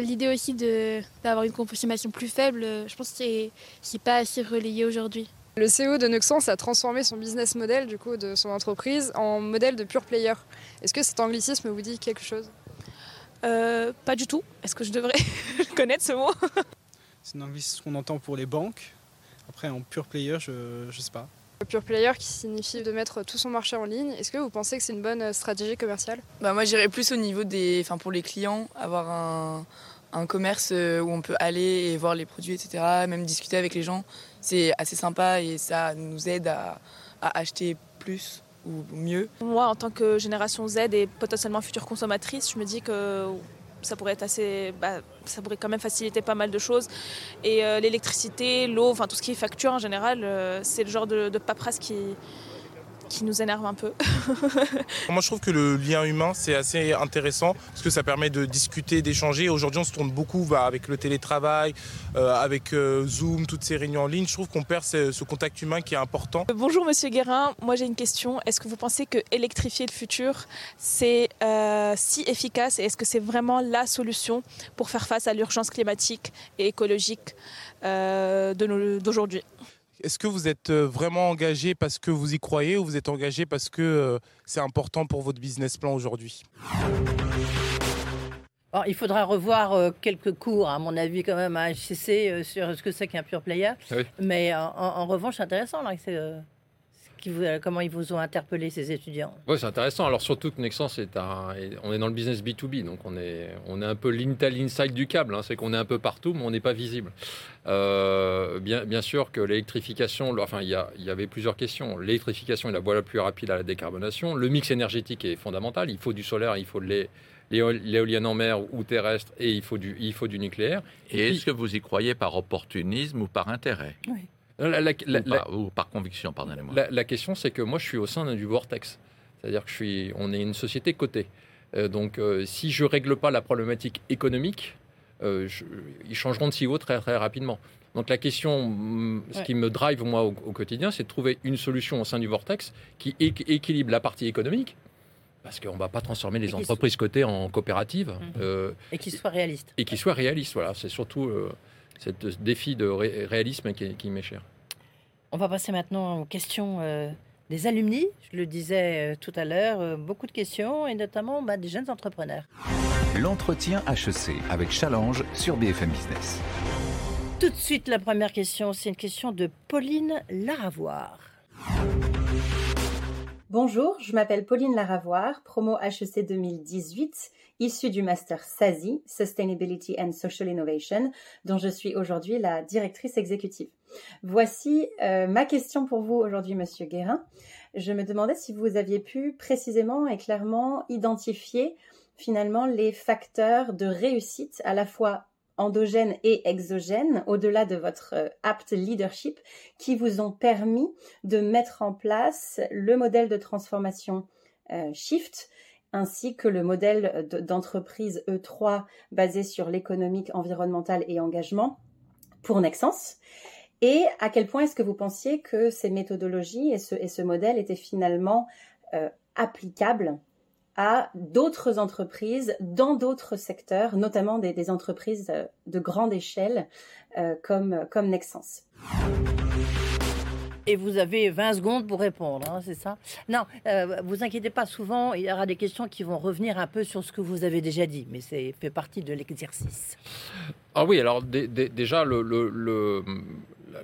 l'idée aussi d'avoir une consommation plus faible, je pense que c'est pas assez relayé aujourd'hui. Le CEO de Nexence a transformé son business model du coup de son entreprise en modèle de pure player. Est-ce que cet anglicisme vous dit quelque chose? Euh, Pas du tout. Est-ce que je devrais connaître ce mot? C'est un anglicisme qu'on entend pour les banques. Après, en pure player, je ne sais pas. Pure player qui signifie de mettre tout son marché en ligne. Est-ce que vous pensez que c'est une bonne stratégie commerciale? Bah Moi, j'irais plus au niveau des. Enfin, pour les clients, avoir un, un commerce euh, où on peut aller et voir les produits, etc., même discuter avec les gens, c'est assez sympa et ça nous aide à, à acheter plus ou mieux. Moi, en tant que génération Z et potentiellement future consommatrice, je me dis que ça pourrait assez, bah, ça pourrait quand même faciliter pas mal de choses. Et euh, l'électricité, l'eau, enfin tout ce qui est facture en général, euh, c'est le genre de, de paperasse qui, qui nous énerve un peu. Moi, je trouve que le lien humain, c'est assez intéressant parce que ça permet de discuter, d'échanger. Aujourd'hui, on se tourne beaucoup bah, avec le télétravail, euh, avec euh, Zoom, toutes ces réunions en ligne. Je trouve qu'on perd ce, contact humain qui est important. Bonjour, monsieur Guérin. Moi, j'ai une question. Est-ce que vous pensez que électrifier le futur, c'est euh, si efficace et est-ce que c'est vraiment la solution pour faire face à l'urgence climatique et écologique d'aujourd'hui? Est-ce que vous êtes euh, vraiment engagé parce que vous y croyez ou vous êtes engagé parce que euh, c'est important pour votre business plan aujourd'hui? Il faudra revoir euh, quelques cours, à mon avis, quand même, à HCC sur ce que c'est qu'un pure player. Ah Mais en, revanche, c'est intéressant. Là, comment ils vous ont interpellé, ces étudiants? Oui, c'est intéressant. Alors surtout que Nexence est un, on est dans le business B2B, donc on est, on est un peu l'Intel inside du câble. Hein. c'est qu'on est un peu partout, mais on n'est pas visible. Euh, bien, bien sûr que l'électrification, enfin il y, y, avait plusieurs questions. L'électrification est la voie la plus rapide à la décarbonation. Le mix énergétique est fondamental. Il faut du solaire, il faut de l'éolienne en mer ou terrestre et il faut du, il faut du nucléaire. Et, est-ce que vous y croyez par opportunisme ou par intérêt? Oui. Ou, par, conviction, pardonnez-moi. La, question, c'est que moi, je suis au sein du vortex. C'est-à-dire que je suis, on est une société cotée. Euh, donc, euh, si je règle pas la problématique économique, euh, ils changeront de CEO très, très rapidement. Donc, la question, mm, ce qui me drive, moi, au, quotidien, c'est de trouver une solution au sein du vortex qui équilibre la partie économique, parce qu'on ne va pas transformer les entreprises cotées en coopératives. Mhm. et qui soit réaliste. Et qui soit réaliste, voilà. C'est surtout ce défi de réalisme qui, qui m'est cher. On va passer maintenant aux questions euh, des alumni. Je le disais euh, tout à l'heure, euh, beaucoup de questions et notamment bah, des jeunes entrepreneurs. L'entretien HEC avec Challenge sur BFM Business. Tout de suite, la première question, c'est une question de Pauline Laravoir. Bonjour, je m'appelle Pauline Laravoir, promo HEC 2018 issue du master SASI, Sustainability and Social Innovation, dont je suis aujourd'hui la directrice exécutive. Voici euh, ma question pour vous aujourd'hui, Monsieur Guérin. Je me demandais si vous aviez pu précisément et clairement identifier finalement les facteurs de réussite à la fois endogènes et exogènes, au-delà de votre euh, apt leadership, qui vous ont permis de mettre en place le modèle de transformation euh, Shift ainsi que le modèle d'entreprise E3 basé sur l'économique, environnemental et engagement pour Nexens. Et à quel point est-ce que vous pensiez que ces méthodologies et ce, modèle étaient finalement euh, applicables à d'autres entreprises dans d'autres secteurs, notamment des, entreprises euh, de grande échelle euh, comme, comme et vous avez 20 secondes pour répondre, hein, c'est ça? Non, euh, vous inquiétez pas, souvent il y aura des questions qui vont revenir un peu sur ce que vous avez déjà dit, mais c'est fait partie de l'exercice. Ah oui, alors déjà, le,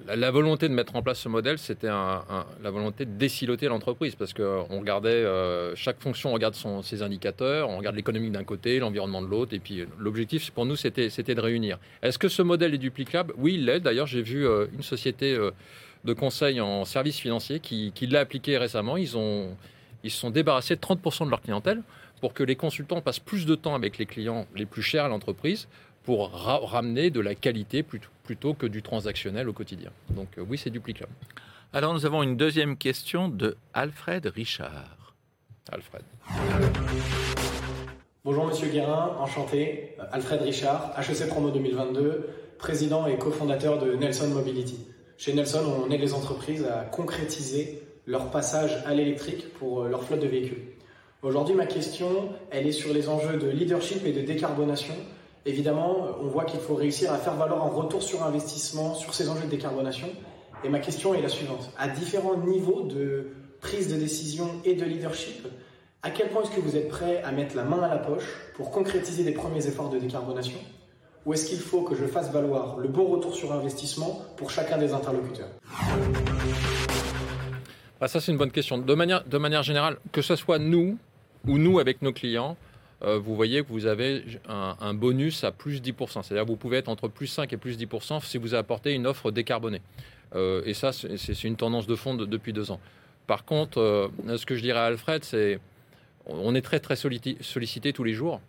la, volonté de mettre en place ce modèle, c'était la volonté de déciloter l'entreprise, parce qu'on regardait, euh, chaque fonction regarde son, ses indicateurs, on regarde l'économie d'un côté, l'environnement de l'autre, et puis l'objectif pour nous, c'était de réunir. Est-ce que ce modèle est duplicable? Oui, il l'est. D'ailleurs, j'ai vu euh, une société de conseil en services financiers qui, l'a appliqué récemment. Ils, ont, ils se sont débarrassés de 30% de leur clientèle pour que les consultants passent plus de temps avec les clients les plus chers à l'entreprise pour ramener de la qualité plutôt, plutôt, que du transactionnel au quotidien. Donc euh, oui, c'est duplicable. Alors nous avons une deuxième question de Alfred Richard. Alfred. Bonjour Monsieur Guérin, enchanté. Alfred Richard, HEC Promo 2022, président et cofondateur de Nelson Mobility. Chez Nelson, on aide les entreprises à concrétiser leur passage à l'électrique pour euh, leur flotte de véhicules. Aujourd'hui, ma question, elle est sur les enjeux de leadership et de décarbonation. Évidemment, on voit qu'il faut réussir à faire valoir un retour sur investissement sur ces enjeux de décarbonation. Et ma question est la suivante. À différents niveaux de prise de décision et de leadership, à quel point est-ce que vous êtes prêt à mettre la main à la poche pour concrétiser des premiers efforts de décarbonation? Ou est-ce qu'il faut que je fasse valoir le bon retour sur investissement pour chacun des interlocuteurs ah, Ça, c'est une bonne question. De manière, de manière générale, que ce soit nous ou nous avec nos clients, euh, vous voyez que vous avez un, bonus à plus 10%. C'est-à-dire que vous pouvez être entre plus 5 et plus 10% si vous apportez une offre décarbonée. Euh, et ça, c'est une tendance de fond depuis deux ans. Par contre, euh, ce que je dirais à Alfred, c'est on est très très sollicité tous les jours.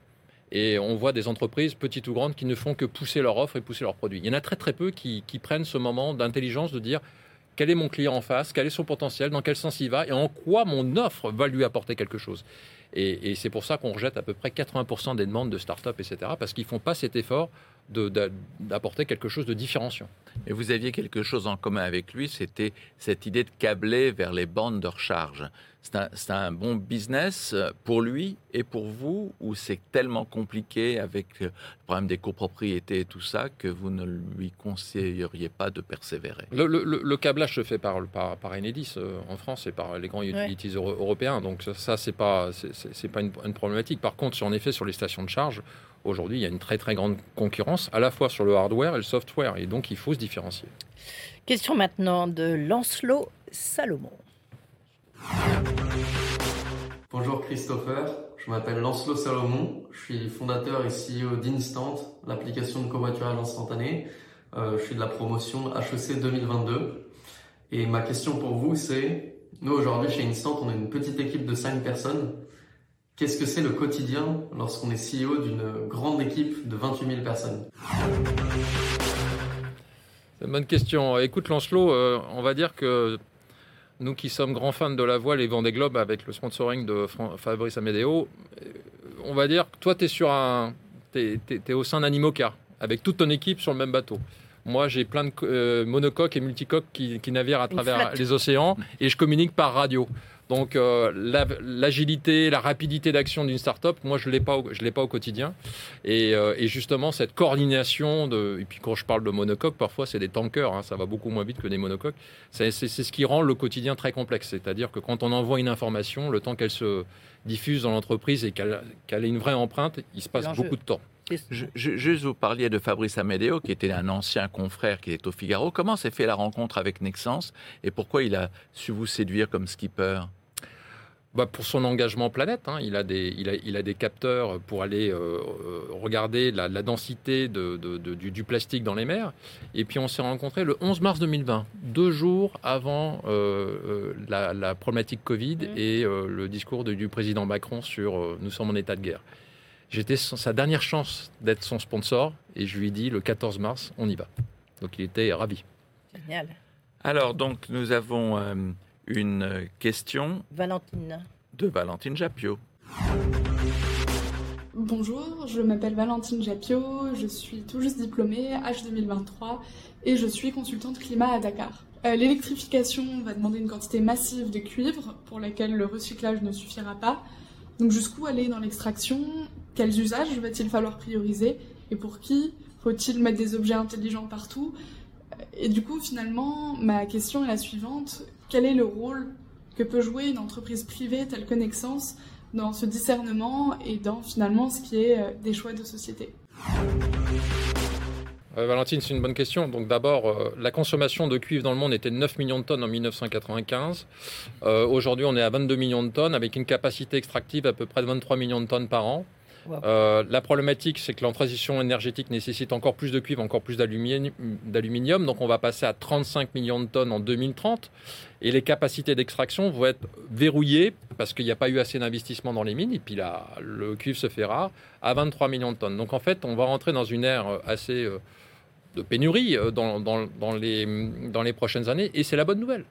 Et on voit des entreprises, petites ou grandes, qui ne font que pousser leur offre et pousser leurs produits. Il y en a très très peu qui, prennent ce moment d'intelligence de dire quel est mon client en face, quel est son potentiel, dans quel sens il va et en quoi mon offre va lui apporter quelque chose. Et, c'est pour ça qu'on rejette à peu près 80% des demandes de start-up, etc., parce qu'ils ne font pas cet effort d'apporter quelque chose de différenciant. Et vous aviez quelque chose en commun avec lui, c'était cette idée de câbler vers les bandes de recharge. C'est un, bon business pour lui et pour vous, ou c'est tellement compliqué avec le problème des copropriétés et tout ça que vous ne lui conseilleriez pas de persévérer? Le, câblage se fait par, par, Enedis euh, en France et par les grands utilities européens, donc ça, c'est pas, c'est pas une, une, problématique. Par contre, en effet, sur les stations de charge, aujourd'hui, il y a une très très grande concurrence, à la fois sur le hardware et le software, et donc il faut se différencier. Question maintenant de Lancelot Salomon. Bonjour Christopher, je m'appelle Lancelot Salomon, je suis fondateur et CEO d'Instant, l'application de covoiturage instantané. Euh, je suis de la promotion HEC 2022. Et ma question pour vous, c'est, nous aujourd'hui chez Instant, on est une petite équipe de 5 personnes. Qu'est-ce que c'est le quotidien lorsqu'on est CEO d'une grande équipe de 28 000 personnes? C'est une bonne question. Écoute Lancelot, euh, on va dire que nous qui sommes grands fans de la voile et Vendée Globe avec le sponsoring de Fabrice Amedeo, euh, on va dire que toi, tu es, sur un, es, au sein d'un IMOCA avec toute ton équipe sur le même bateau. Moi, j'ai plein de euh, monocoques et multicoques qui, qui naviguent à travers les océans et je communique par radio. Donc euh, l'agilité, la, rapidité d'action d'une start-up, moi je ne l'ai pas, l'ai pas au quotidien. Euh, et, justement cette coordination de, et puis quand je parle de monocoques, parfois c'est des tankers, hein, ça va beaucoup moins vite que des monocoques. C'est, ce qui rend le quotidien très complexe. C'est-à-dire que quand on envoie une information, le temps qu'elle se diffuse dans l'entreprise et qu'elle, ait une vraie empreinte, il se passe beaucoup de temps. juste, vous parliez de Fabrice Amedeo, qui était un ancien confrère qui est au Figaro. Comment s'est fait la rencontre avec Nexens et pourquoi il a su vous séduire comme skipper? Bah, pour son engagement planète, hein, il, a des, il, a, il, a des, capteurs pour aller euh, euh, regarder la, densité de, du, plastique dans les mers. Et puis on s'est rencontrés le 11 mars 2020, deux jours avant euh, la, problématique Covid mmh. et le discours du président Macron sur Nous sommes en état de guerre. J'étais sa dernière chance d'être son sponsor et je lui ai dit le 14 mars, on y va. Donc il était ravi. Génial. Alors donc nous avons une question Valentine. de Valentine Japio. Bonjour, je m'appelle Valentine Japio, je suis tout juste diplômée H 2023 et je suis consultante climat à Dakar. Euh, l'électrification va demander une quantité massive de cuivre pour laquelle le recyclage ne suffira pas. Donc jusqu'où aller dans l'extraction? Quels usages va-t-il falloir prioriser? Et pour qui Faut-il mettre des objets intelligents partout? Et du coup, finalement, ma question est la suivante quel est le rôle que peut jouer une entreprise privée telle que Nexens dans ce discernement et dans finalement ce qui est euh, des choix de société? Euh, Valentine, c'est une bonne question. Donc d'abord, euh, la consommation de cuivre dans le monde était de 9 millions de tonnes en 1995. Aujourd'hui, on est à 22 millions de tonnes avec une capacité extractive à peu près de 23 millions de tonnes par an. Euh, la problématique, c'est que la transition énergétique nécessite encore plus de cuivre, encore plus d'aluminium. Donc on va passer à 35 millions de tonnes en 2030. Et les capacités d'extraction vont être verrouillées parce qu'il n'y a pas eu assez d'investissement dans les mines. Et puis là, le cuivre se fait rare à 23 millions de tonnes. Donc en fait, on va rentrer dans une ère assez euh, de pénurie euh, dans, les, dans les prochaines années. Et c'est la bonne nouvelle.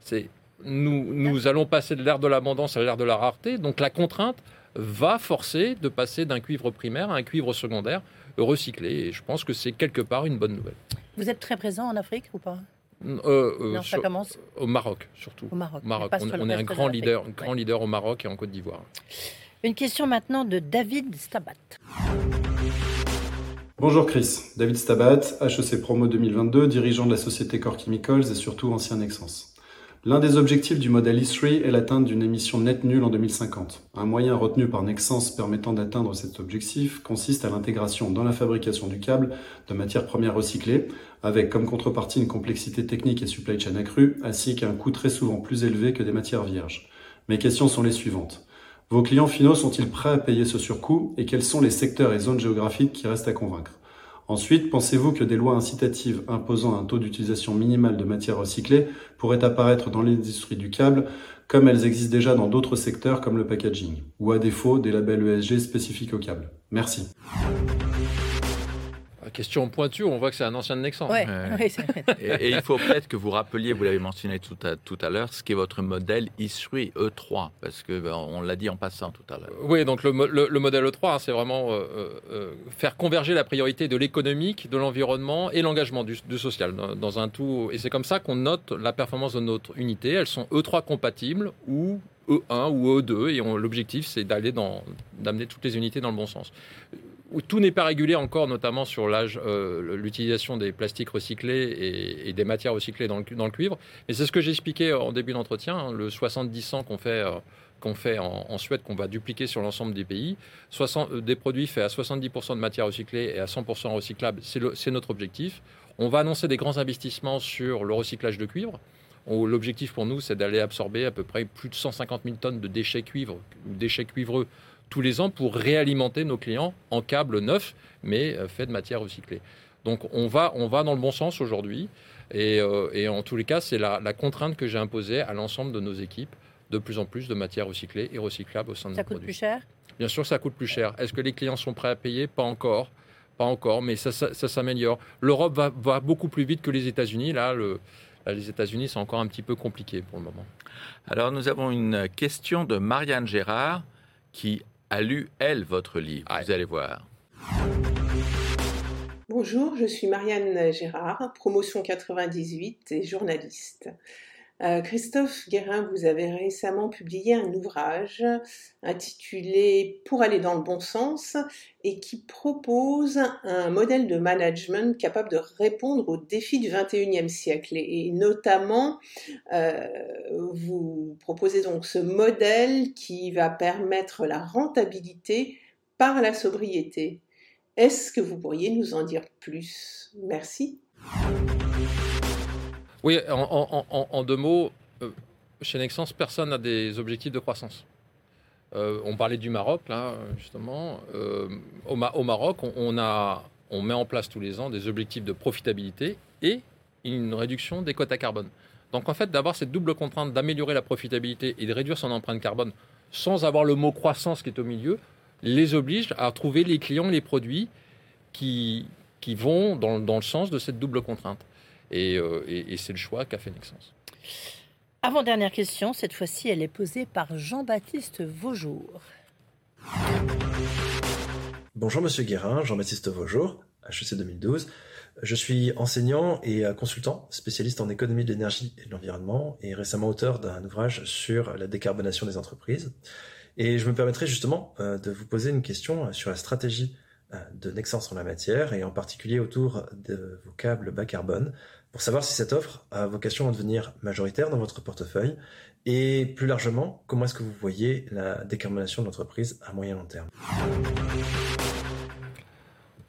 C'est nous, nous allons passer de l'ère de l'abondance à l'ère de la rareté. Donc la contrainte va forcer de passer d'un cuivre primaire à un cuivre secondaire recyclé. Et je pense que c'est quelque part une bonne nouvelle. Vous êtes très présent en Afrique ou pas? Euh, euh, non, ça commence Au Maroc, surtout. Au Maroc. On, est un grand leader, grand leader au Maroc et en Côte d'Ivoire. Une question maintenant de David Stabat. Bonjour Chris, David Stabat, HEC Promo 2022, dirigeant de la société Core Chemicals et surtout ancien Nexens. L'un des objectifs du modèle E3 est l'atteinte d'une émission nette nulle en 2050. Un moyen retenu par Nexens permettant d'atteindre cet objectif consiste à l'intégration dans la fabrication du câble de matières premières recyclées, avec comme contrepartie une complexité technique et supply chain accrue, ainsi qu'un coût très souvent plus élevé que des matières vierges. Mes questions sont les suivantes. Vos clients finaux sont-ils prêts à payer ce surcoût et quels sont les secteurs et zones géographiques qui restent à convaincre? Ensuite, pensez-vous que des lois incitatives imposant un taux d'utilisation minimal de matières recyclées pourraient apparaître dans l'industrie du câble comme elles existent déjà dans d'autres secteurs comme le packaging, ou à défaut des labels ESG spécifiques au câble? Merci. Question pointue, on voit que c'est un ancien de Nexan. Ouais, ouais, et, et, il faut peut-être que vous rappeliez, vous l'avez mentionné tout à, tout à l'heure, ce qui est votre modèle E3, E3, parce que ben, on l'a dit en passant tout à l'heure. Oui, donc le, le, le modèle E3, hein, c'est vraiment euh, euh, faire converger la priorité de l'économique, de l'environnement et l'engagement du, du, social dans, dans, un tout. Et c'est comme ça qu'on note la performance de notre unité. Elles sont E3 compatibles ou E1 ou E2, et l'objectif c'est d'aller dans d'amener toutes les unités dans le bon sens tout n'est pas régulé encore, notamment sur l'âge, euh, l'utilisation des plastiques recyclés et, des matières recyclées dans le, cuivre. Et c'est ce que j'expliquais en début d'entretien, hein, le 70-100 qu'on fait, euh, qu'on fait en, Suède, qu'on va dupliquer sur l'ensemble des pays. 60, euh, des produits faits à 70% de matières recyclées et à 100% recyclables, c'est notre objectif. On va annoncer des grands investissements sur le recyclage de cuivre. L'objectif pour nous, c'est d'aller absorber à peu près plus de 150 000 tonnes de déchets cuivre, déchets cuivreux tous les ans pour réalimenter nos clients en câbles neufs, mais euh, faits de matière recyclée. Donc on va, on va dans le bon sens aujourd'hui. Et, euh, et, en tous les cas, c'est la, la, contrainte que j'ai imposée à l'ensemble de nos équipes, de plus en plus de matières recyclées et recyclables au sein de ça nos produits. Ça coûte plus cher? Bien sûr, ça coûte plus cher. Est-ce que les clients sont prêts à payer? Pas encore. Pas encore, mais ça, ça, ça s'améliore. L'Europe va, va, beaucoup plus vite que les États-Unis. Là, le, là, les États-Unis, c'est encore un petit peu compliqué pour le moment. Alors, nous avons une question de Marianne Gérard qui a lu, elle, votre livre. Vous allez voir. Bonjour, je suis Marianne Gérard, promotion 98 et journaliste. Euh, Christophe Guérin, vous avez récemment publié un ouvrage intitulé Pour aller dans le bon sens et qui propose un modèle de management capable de répondre aux défis du 21e siècle. Et, notamment, euh, vous proposez donc ce modèle qui va permettre la rentabilité par la sobriété. Est-ce que vous pourriez nous en dire plus? Merci. Oui, en, deux mots, euh, chez Nexens, personne n'a des objectifs de croissance. Euh, on parlait du Maroc, là, justement. Euh, au, Ma au, Maroc, on, met en place tous les ans des objectifs de profitabilité et une réduction des quotas carbone. Donc, en fait, d'avoir cette double contrainte d'améliorer la profitabilité et de réduire son empreinte carbone sans avoir le mot croissance qui est au milieu, les oblige à trouver les clients, les produits qui, vont dans le sens de cette double contrainte. Et, euh, et, et c'est le choix qu'a fait Nexens. Avant-dernière question, cette fois-ci, elle est posée par Jean-Baptiste Vaujour. Bonjour Monsieur Guérin, Jean-Baptiste Vaujour, HEC 2012. Je suis enseignant et consultant, spécialiste en économie de l'énergie et de l'environnement, et récemment auteur d'un ouvrage sur la décarbonation des entreprises. Et je me permettrai justement euh, de vous poser une question sur la stratégie euh, de Nexens en la matière, et en particulier autour de vos câbles bas carbone, pour savoir si cette offre a vocation à devenir majoritaire dans votre portefeuille et plus largement, comment est-ce que vous voyez la décarbonation de l'entreprise à moyen long terme?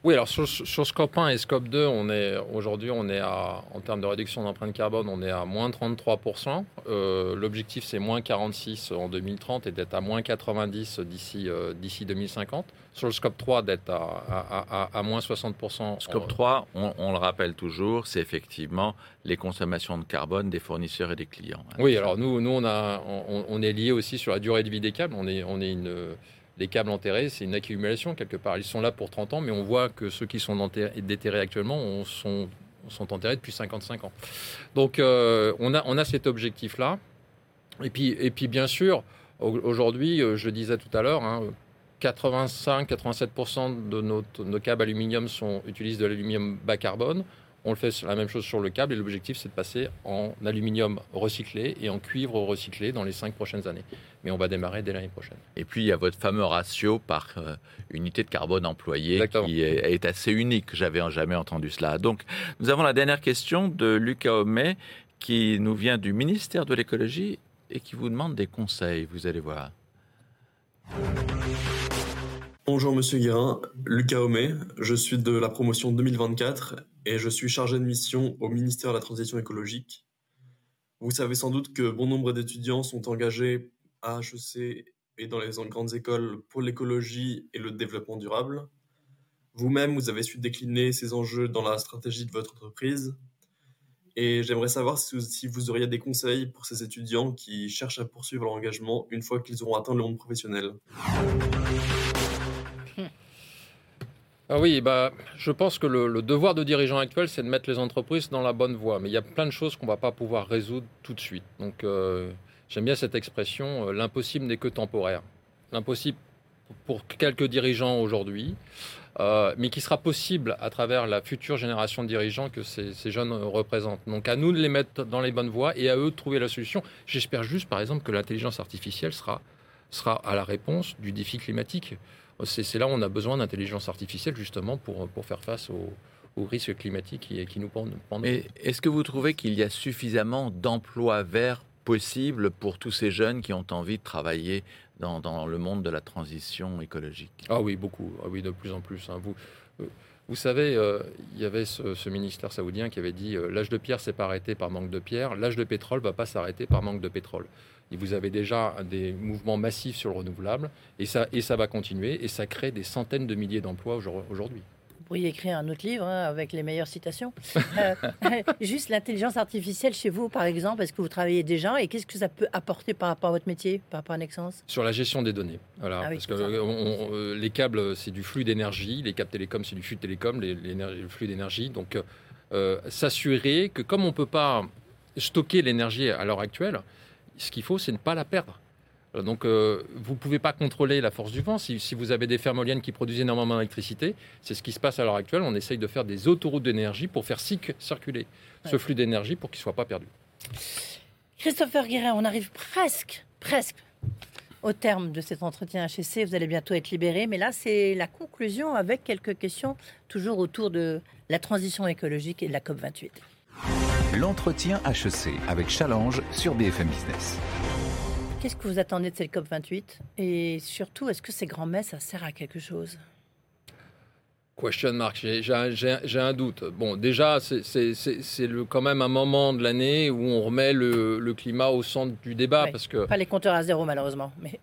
Oui, alors sur, sur, Scope 1 et Scope 2, on est aujourd'hui, on est à, en termes de réduction d'empreinte carbone, on est à moins 33%. Euh, L'objectif, c'est moins 46 en 2030 et d'être à moins 90 d'ici euh, d'ici 2050. Sur le Scope 3, d'être à, à, à, moins 60%. Scope 3, on, on le rappelle toujours, c'est effectivement les consommations de carbone des fournisseurs et des clients. Hein. Oui, alors nous, nous on, a, on, on, est lié aussi sur la durée de vie des câbles. On est, on est une les câbles enterrés, c'est une accumulation quelque part. Ils sont là pour 30 ans, mais on voit que ceux qui sont déterrés actuellement sont, enterrés depuis 55 ans. Donc euh, on, a, on a cet objectif-là. Et puis, et puis bien sûr, aujourd'hui, euh, je disais tout à l'heure, hein, 85-87% de nos, câbles aluminium sont, utilisent de l'aluminium bas carbone. On le fait la même chose sur le câble et l'objectif c'est de passer en aluminium recyclé et en cuivre recyclé dans les cinq prochaines années. Mais on va démarrer dès l'année prochaine. Et puis il y a votre fameux ratio par euh, unité de carbone employée Exactement. qui est, est, assez unique. J'avais jamais entendu cela. Donc nous avons la dernière question de Lucas Hommet qui nous vient du ministère de l'écologie et qui vous demande des conseils, vous allez voir. Bonjour Monsieur Guérin, Lucas Homé, je suis de la promotion 2024 et je suis chargé de mission au ministère de la Transition écologique. Vous savez sans doute que bon nombre d'étudiants sont engagés à HEC et dans les grandes écoles pour l'écologie et le développement durable. Vous-même, vous avez su décliner ces enjeux dans la stratégie de votre entreprise. Et j'aimerais savoir si vous auriez des conseils pour ces étudiants qui cherchent à poursuivre leur engagement une fois qu'ils auront atteint le monde professionnel. Ah oui, bah, je pense que le, devoir de dirigeant actuel, c'est de mettre les entreprises dans la bonne voie. Mais il y a plein de choses qu'on ne va pas pouvoir résoudre tout de suite. Donc, euh, j'aime bien cette expression, euh, l'impossible n'est que temporaire. L'impossible pour quelques dirigeants aujourd'hui, euh, mais qui sera possible à travers la future génération de dirigeants que ces, ces, jeunes représentent. Donc à nous de les mettre dans les bonnes voies et à eux de trouver la solution. J'espère juste, par exemple, que l'intelligence artificielle sera, sera à la réponse du défi climatique. C'est là où on a besoin d'intelligence artificielle justement pour, pour faire face aux, risques climatiques qui, qui nous pendent. Est-ce que vous trouvez qu'il y a suffisamment d'emplois verts possibles pour tous ces jeunes qui ont envie de travailler dans, dans le monde de la transition écologique? Ah oui, beaucoup. Ah oui, de plus en plus. Hein. Vous, euh, vous savez, euh, il y avait ce, ministère saoudien qui avait dit euh, l'âge de pierre s'est pas arrêté par manque de pierre, l'âge de pétrole va pas s'arrêter par manque de pétrole. Et vous avez déjà des mouvements massifs sur le renouvelable, et ça, et ça va continuer, et ça crée des centaines de milliers d'emplois aujourd'hui. Vous pourriez écrire un autre livre hein, avec les meilleures citations. Euh, juste l'intelligence artificielle chez vous, par exemple, est-ce que vous travaillez déjà et qu'est-ce que ça peut apporter par rapport à votre métier, par rapport à Nexence? Sur la gestion des données. Voilà, ah parce que euh, les câbles, c'est du flux d'énergie, les câbles télécoms, c'est du flux de télécom, les, le flux d'énergie. Donc, euh, s'assurer que comme on ne peut pas stocker l'énergie à l'heure actuelle, ce qu'il faut, c'est ne pas la perdre. Euh, donc, euh, vous ne pouvez pas contrôler la force du vent. Si, vous avez des fermes éoliennes qui produisent énormément d'électricité, c'est ce qui se passe à l'heure actuelle. On essaye de faire des autoroutes d'énergie pour faire circuler ce flux d'énergie pour qu'il ne soit pas perdu. Christopher Guérin, on arrive presque, presque au terme de cet entretien HSC. Vous allez bientôt être libéré. Mais là, c'est la conclusion avec quelques questions toujours autour de la transition écologique et de la COP28. L'entretien HEC avec Challenge sur BFM Business. Qu'est-ce que vous attendez de cette COP28 Et surtout, est-ce que ces grands-messes, ça sert à quelque chose? Question mark, j'ai un, doute. Bon, déjà, c'est quand même un moment de l'année où on remet le, climat au centre du débat. parce que Pas les compteurs à zéro, malheureusement. Mais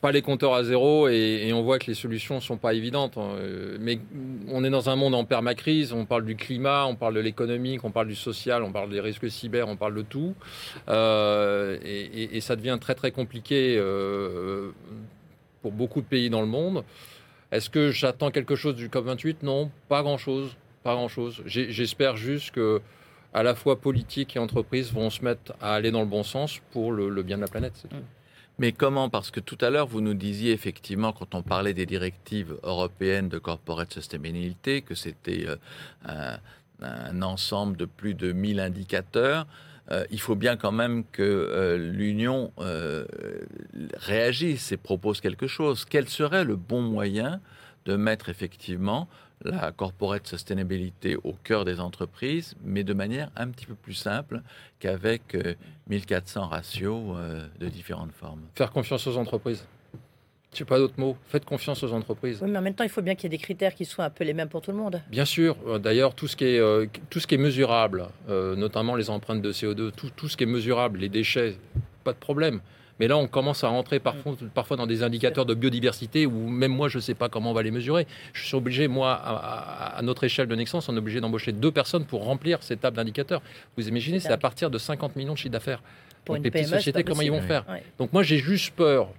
Pas les compteurs à zéro, et, on voit que les solutions ne sont pas évidentes. Hein. Mais on est dans un monde en permacrise, on parle du climat, on parle de l'économique, on parle du social, on parle des risques cyber, on parle de tout. Euh, et, ça devient très très compliqué euh, pour beaucoup de pays dans le monde. Est-ce que j'attends quelque chose du COP28? Non, pas grand-chose. Pas grand-chose. J'espère juste que à la fois politique et entreprise vont se mettre à aller dans le bon sens pour le, bien de la planète. Mm. Mais comment? Parce que tout à l'heure, vous nous disiez effectivement, quand on parlait des directives européennes de corporate sustainability, que c'était euh, un, ensemble de plus de 1000 indicateurs. Euh, il faut bien quand même que euh, l'Union euh, réagisse et propose quelque chose. Quel serait le bon moyen de mettre effectivement la corporate sustainability au cœur des entreprises, mais de manière un petit peu plus simple qu'avec 1400 ratios de différentes formes? Faire confiance aux entreprises. Je n'ai pas d'autres mots. Faites confiance aux entreprises. Oui, mais en même temps, il faut bien qu'il y ait des critères qui soient un peu les mêmes pour tout le monde. Bien sûr. Euh, d'ailleurs, tout, ce qui est, euh, tout ce qui est mesurable, euh, notamment les empreintes de CO2, tout, tout, ce qui est mesurable, les déchets, pas de problème. Mais là, on commence à rentrer parfois, parfois dans des indicateurs de biodiversité où même moi, je ne sais pas comment on va les mesurer. Je suis obligé, moi, à, notre échelle de Nexence, on est obligé d'embaucher deux personnes pour remplir ces tables d'indicateurs. Vous imaginez, c'est à partir de 50 millions de chiffre d'affaires. Pour une les petites e, sociétés, comment ils vont faire Donc moi, j'ai juste peur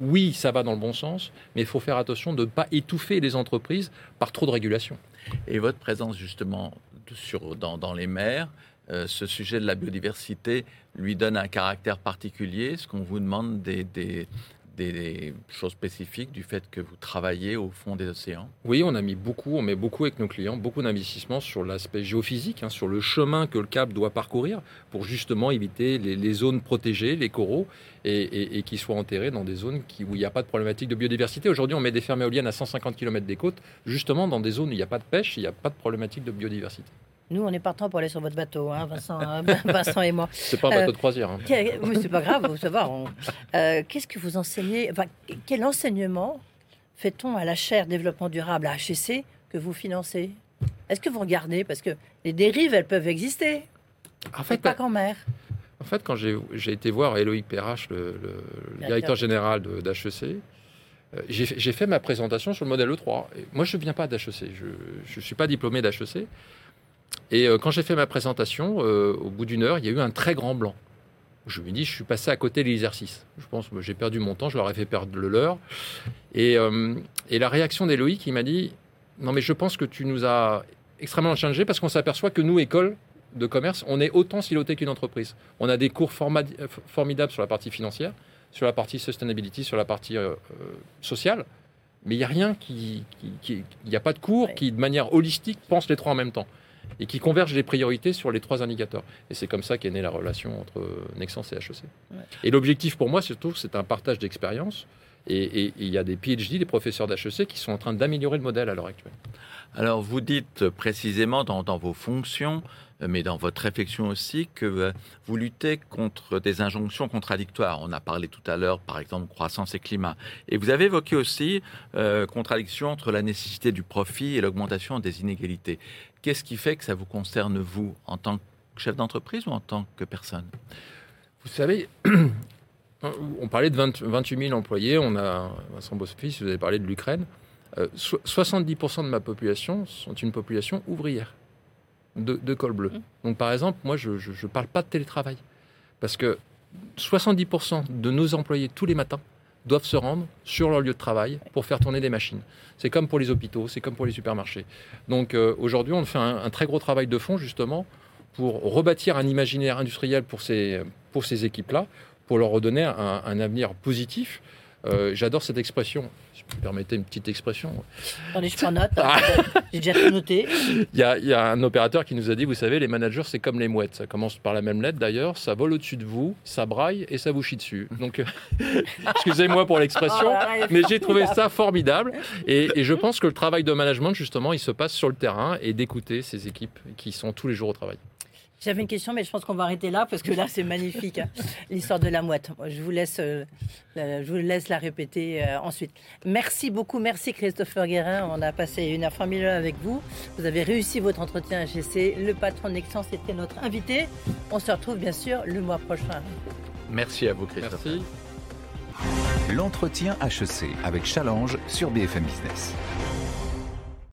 oui, ça va dans le bon sens, mais il faut faire attention de ne pas étouffer les entreprises par trop de régulation. Et votre présence justement sur, dans, les mers, euh, ce sujet de la biodiversité lui donne un caractère particulier. Ce qu'on vous demande des choses spécifiques du fait que vous travaillez au fond des océans? Oui, on a mis beaucoup, on met beaucoup avec nos clients, beaucoup d'investissements sur l'aspect géophysique, hein, sur le chemin que le câble doit parcourir pour justement éviter les, zones protégées, les coraux, et, et, qui soient enterrés dans des zones où il n'y a pas de problématique de biodiversité. Aujourd'hui, on met des fermes éoliennes à 150 km des côtes, justement dans des zones où il n'y a pas de pêche, il n'y a pas de problématique de biodiversité. Nous, on est partant pour aller sur votre bateau, hein, Vincent, euh, Vincent et moi. C'est pas un bateau de croisière. Hein. Mais c'est pas grave, vous savez. Euh, Qu'est-ce que vous enseignez enfin, Quel enseignement fait-on à la chaire développement durable à HEC que vous financez? Est-ce que vous regardez? Parce que les dérives, elles peuvent exister. En fait, pas qu'en mer. En fait, quand j'ai été voir Eloïc Perrache, le, le directeur général d'HEC, euh, j'ai fait ma présentation sur le modèle E3. moi, je ne viens pas d'HEC, je ne suis pas diplômé d'HEC. Et euh, quand j'ai fait ma présentation, euh, au bout d'une heure, il y a eu un très grand blanc. Je me dis, je suis passé à côté de l'exercice. Je pense que j'ai perdu mon temps, je leur ai fait perdre le leur. Et, et la réaction d'Eloïc, il m'a dit, non mais je pense que tu nous as extrêmement changé parce qu'on s'aperçoit que nous, école de commerce, on est autant siloté qu'une entreprise. On a des cours formidables sur la partie financière, sur la partie sustainability, sur la partie euh, euh, sociale. Mais il n'y a rien qui. Il n'y a pas de cours qui, de manière holistique, pense les trois en même temps et qui convergent les priorités sur les trois indicateurs. Et c'est comme ça qu'est née la relation entre Nexence et HEC. Et l'objectif pour moi, surtout, c'est un partage d'expérience. Et il y a des PhD, des professeurs d'HEC qui sont en train d'améliorer le modèle à l'heure actuelle. Alors, vous dites précisément dans, dans vos fonctions mais dans votre réflexion aussi, que euh, vous luttez contre des injonctions contradictoires. On a parlé tout à l'heure, par exemple, croissance et climat. Et vous avez évoqué aussi euh, contradiction entre la nécessité du profit et l'augmentation des inégalités. Qu'est-ce qui fait que ça vous concerne, vous, en tant que chef d'entreprise ou en tant que personne? Vous savez, on parlait de 28 000 employés, on a, Vincent Bosfils, vous avez parlé de l'Ukraine. 70% euh, de ma population sont une population ouvrière de, col bleu. Mmh. Donc par exemple, moi, je ne parle pas de télétravail. Parce que 70% de nos employés tous les matins doivent se rendre sur leur lieu de travail pour faire tourner des machines. C'est comme pour les hôpitaux, c'est comme pour les supermarchés. Donc euh, aujourd'hui, on fait un, très gros travail de fond justement pour rebâtir un imaginaire industriel pour ces, pour ces équipes-là, pour leur redonner un, avenir positif. Euh, j'adore cette expression vous permettez une petite expression. Attendez, je prends note. Ah. J'ai déjà tout noté. Il y, a, un opérateur qui nous a dit, vous savez, les managers, c'est comme les mouettes. Ça commence par la même lettre d'ailleurs. Ça vole au-dessus de vous, ça braille et ça vous chie dessus. Donc, euh, excusez-moi pour l'expression, oh mais j'ai trouvé ça formidable. Et, et, je pense que le travail de management, justement, il se passe sur le terrain et d'écouter ces équipes qui sont tous les jours au travail. J'avais une question, mais je pense qu'on va arrêter là parce que là, c'est magnifique, hein, l'histoire de la mouette. Je vous laisse, euh, je vous laisse la répéter euh, ensuite. Merci beaucoup, merci Christopher Guérin. On a passé une heure formidable avec vous. Vous avez réussi votre entretien HEC. Le patron Nexence était notre invité. On se retrouve bien sûr le mois prochain. Merci à vous, Christopher. L'entretien HEC avec Challenge sur BFM Business.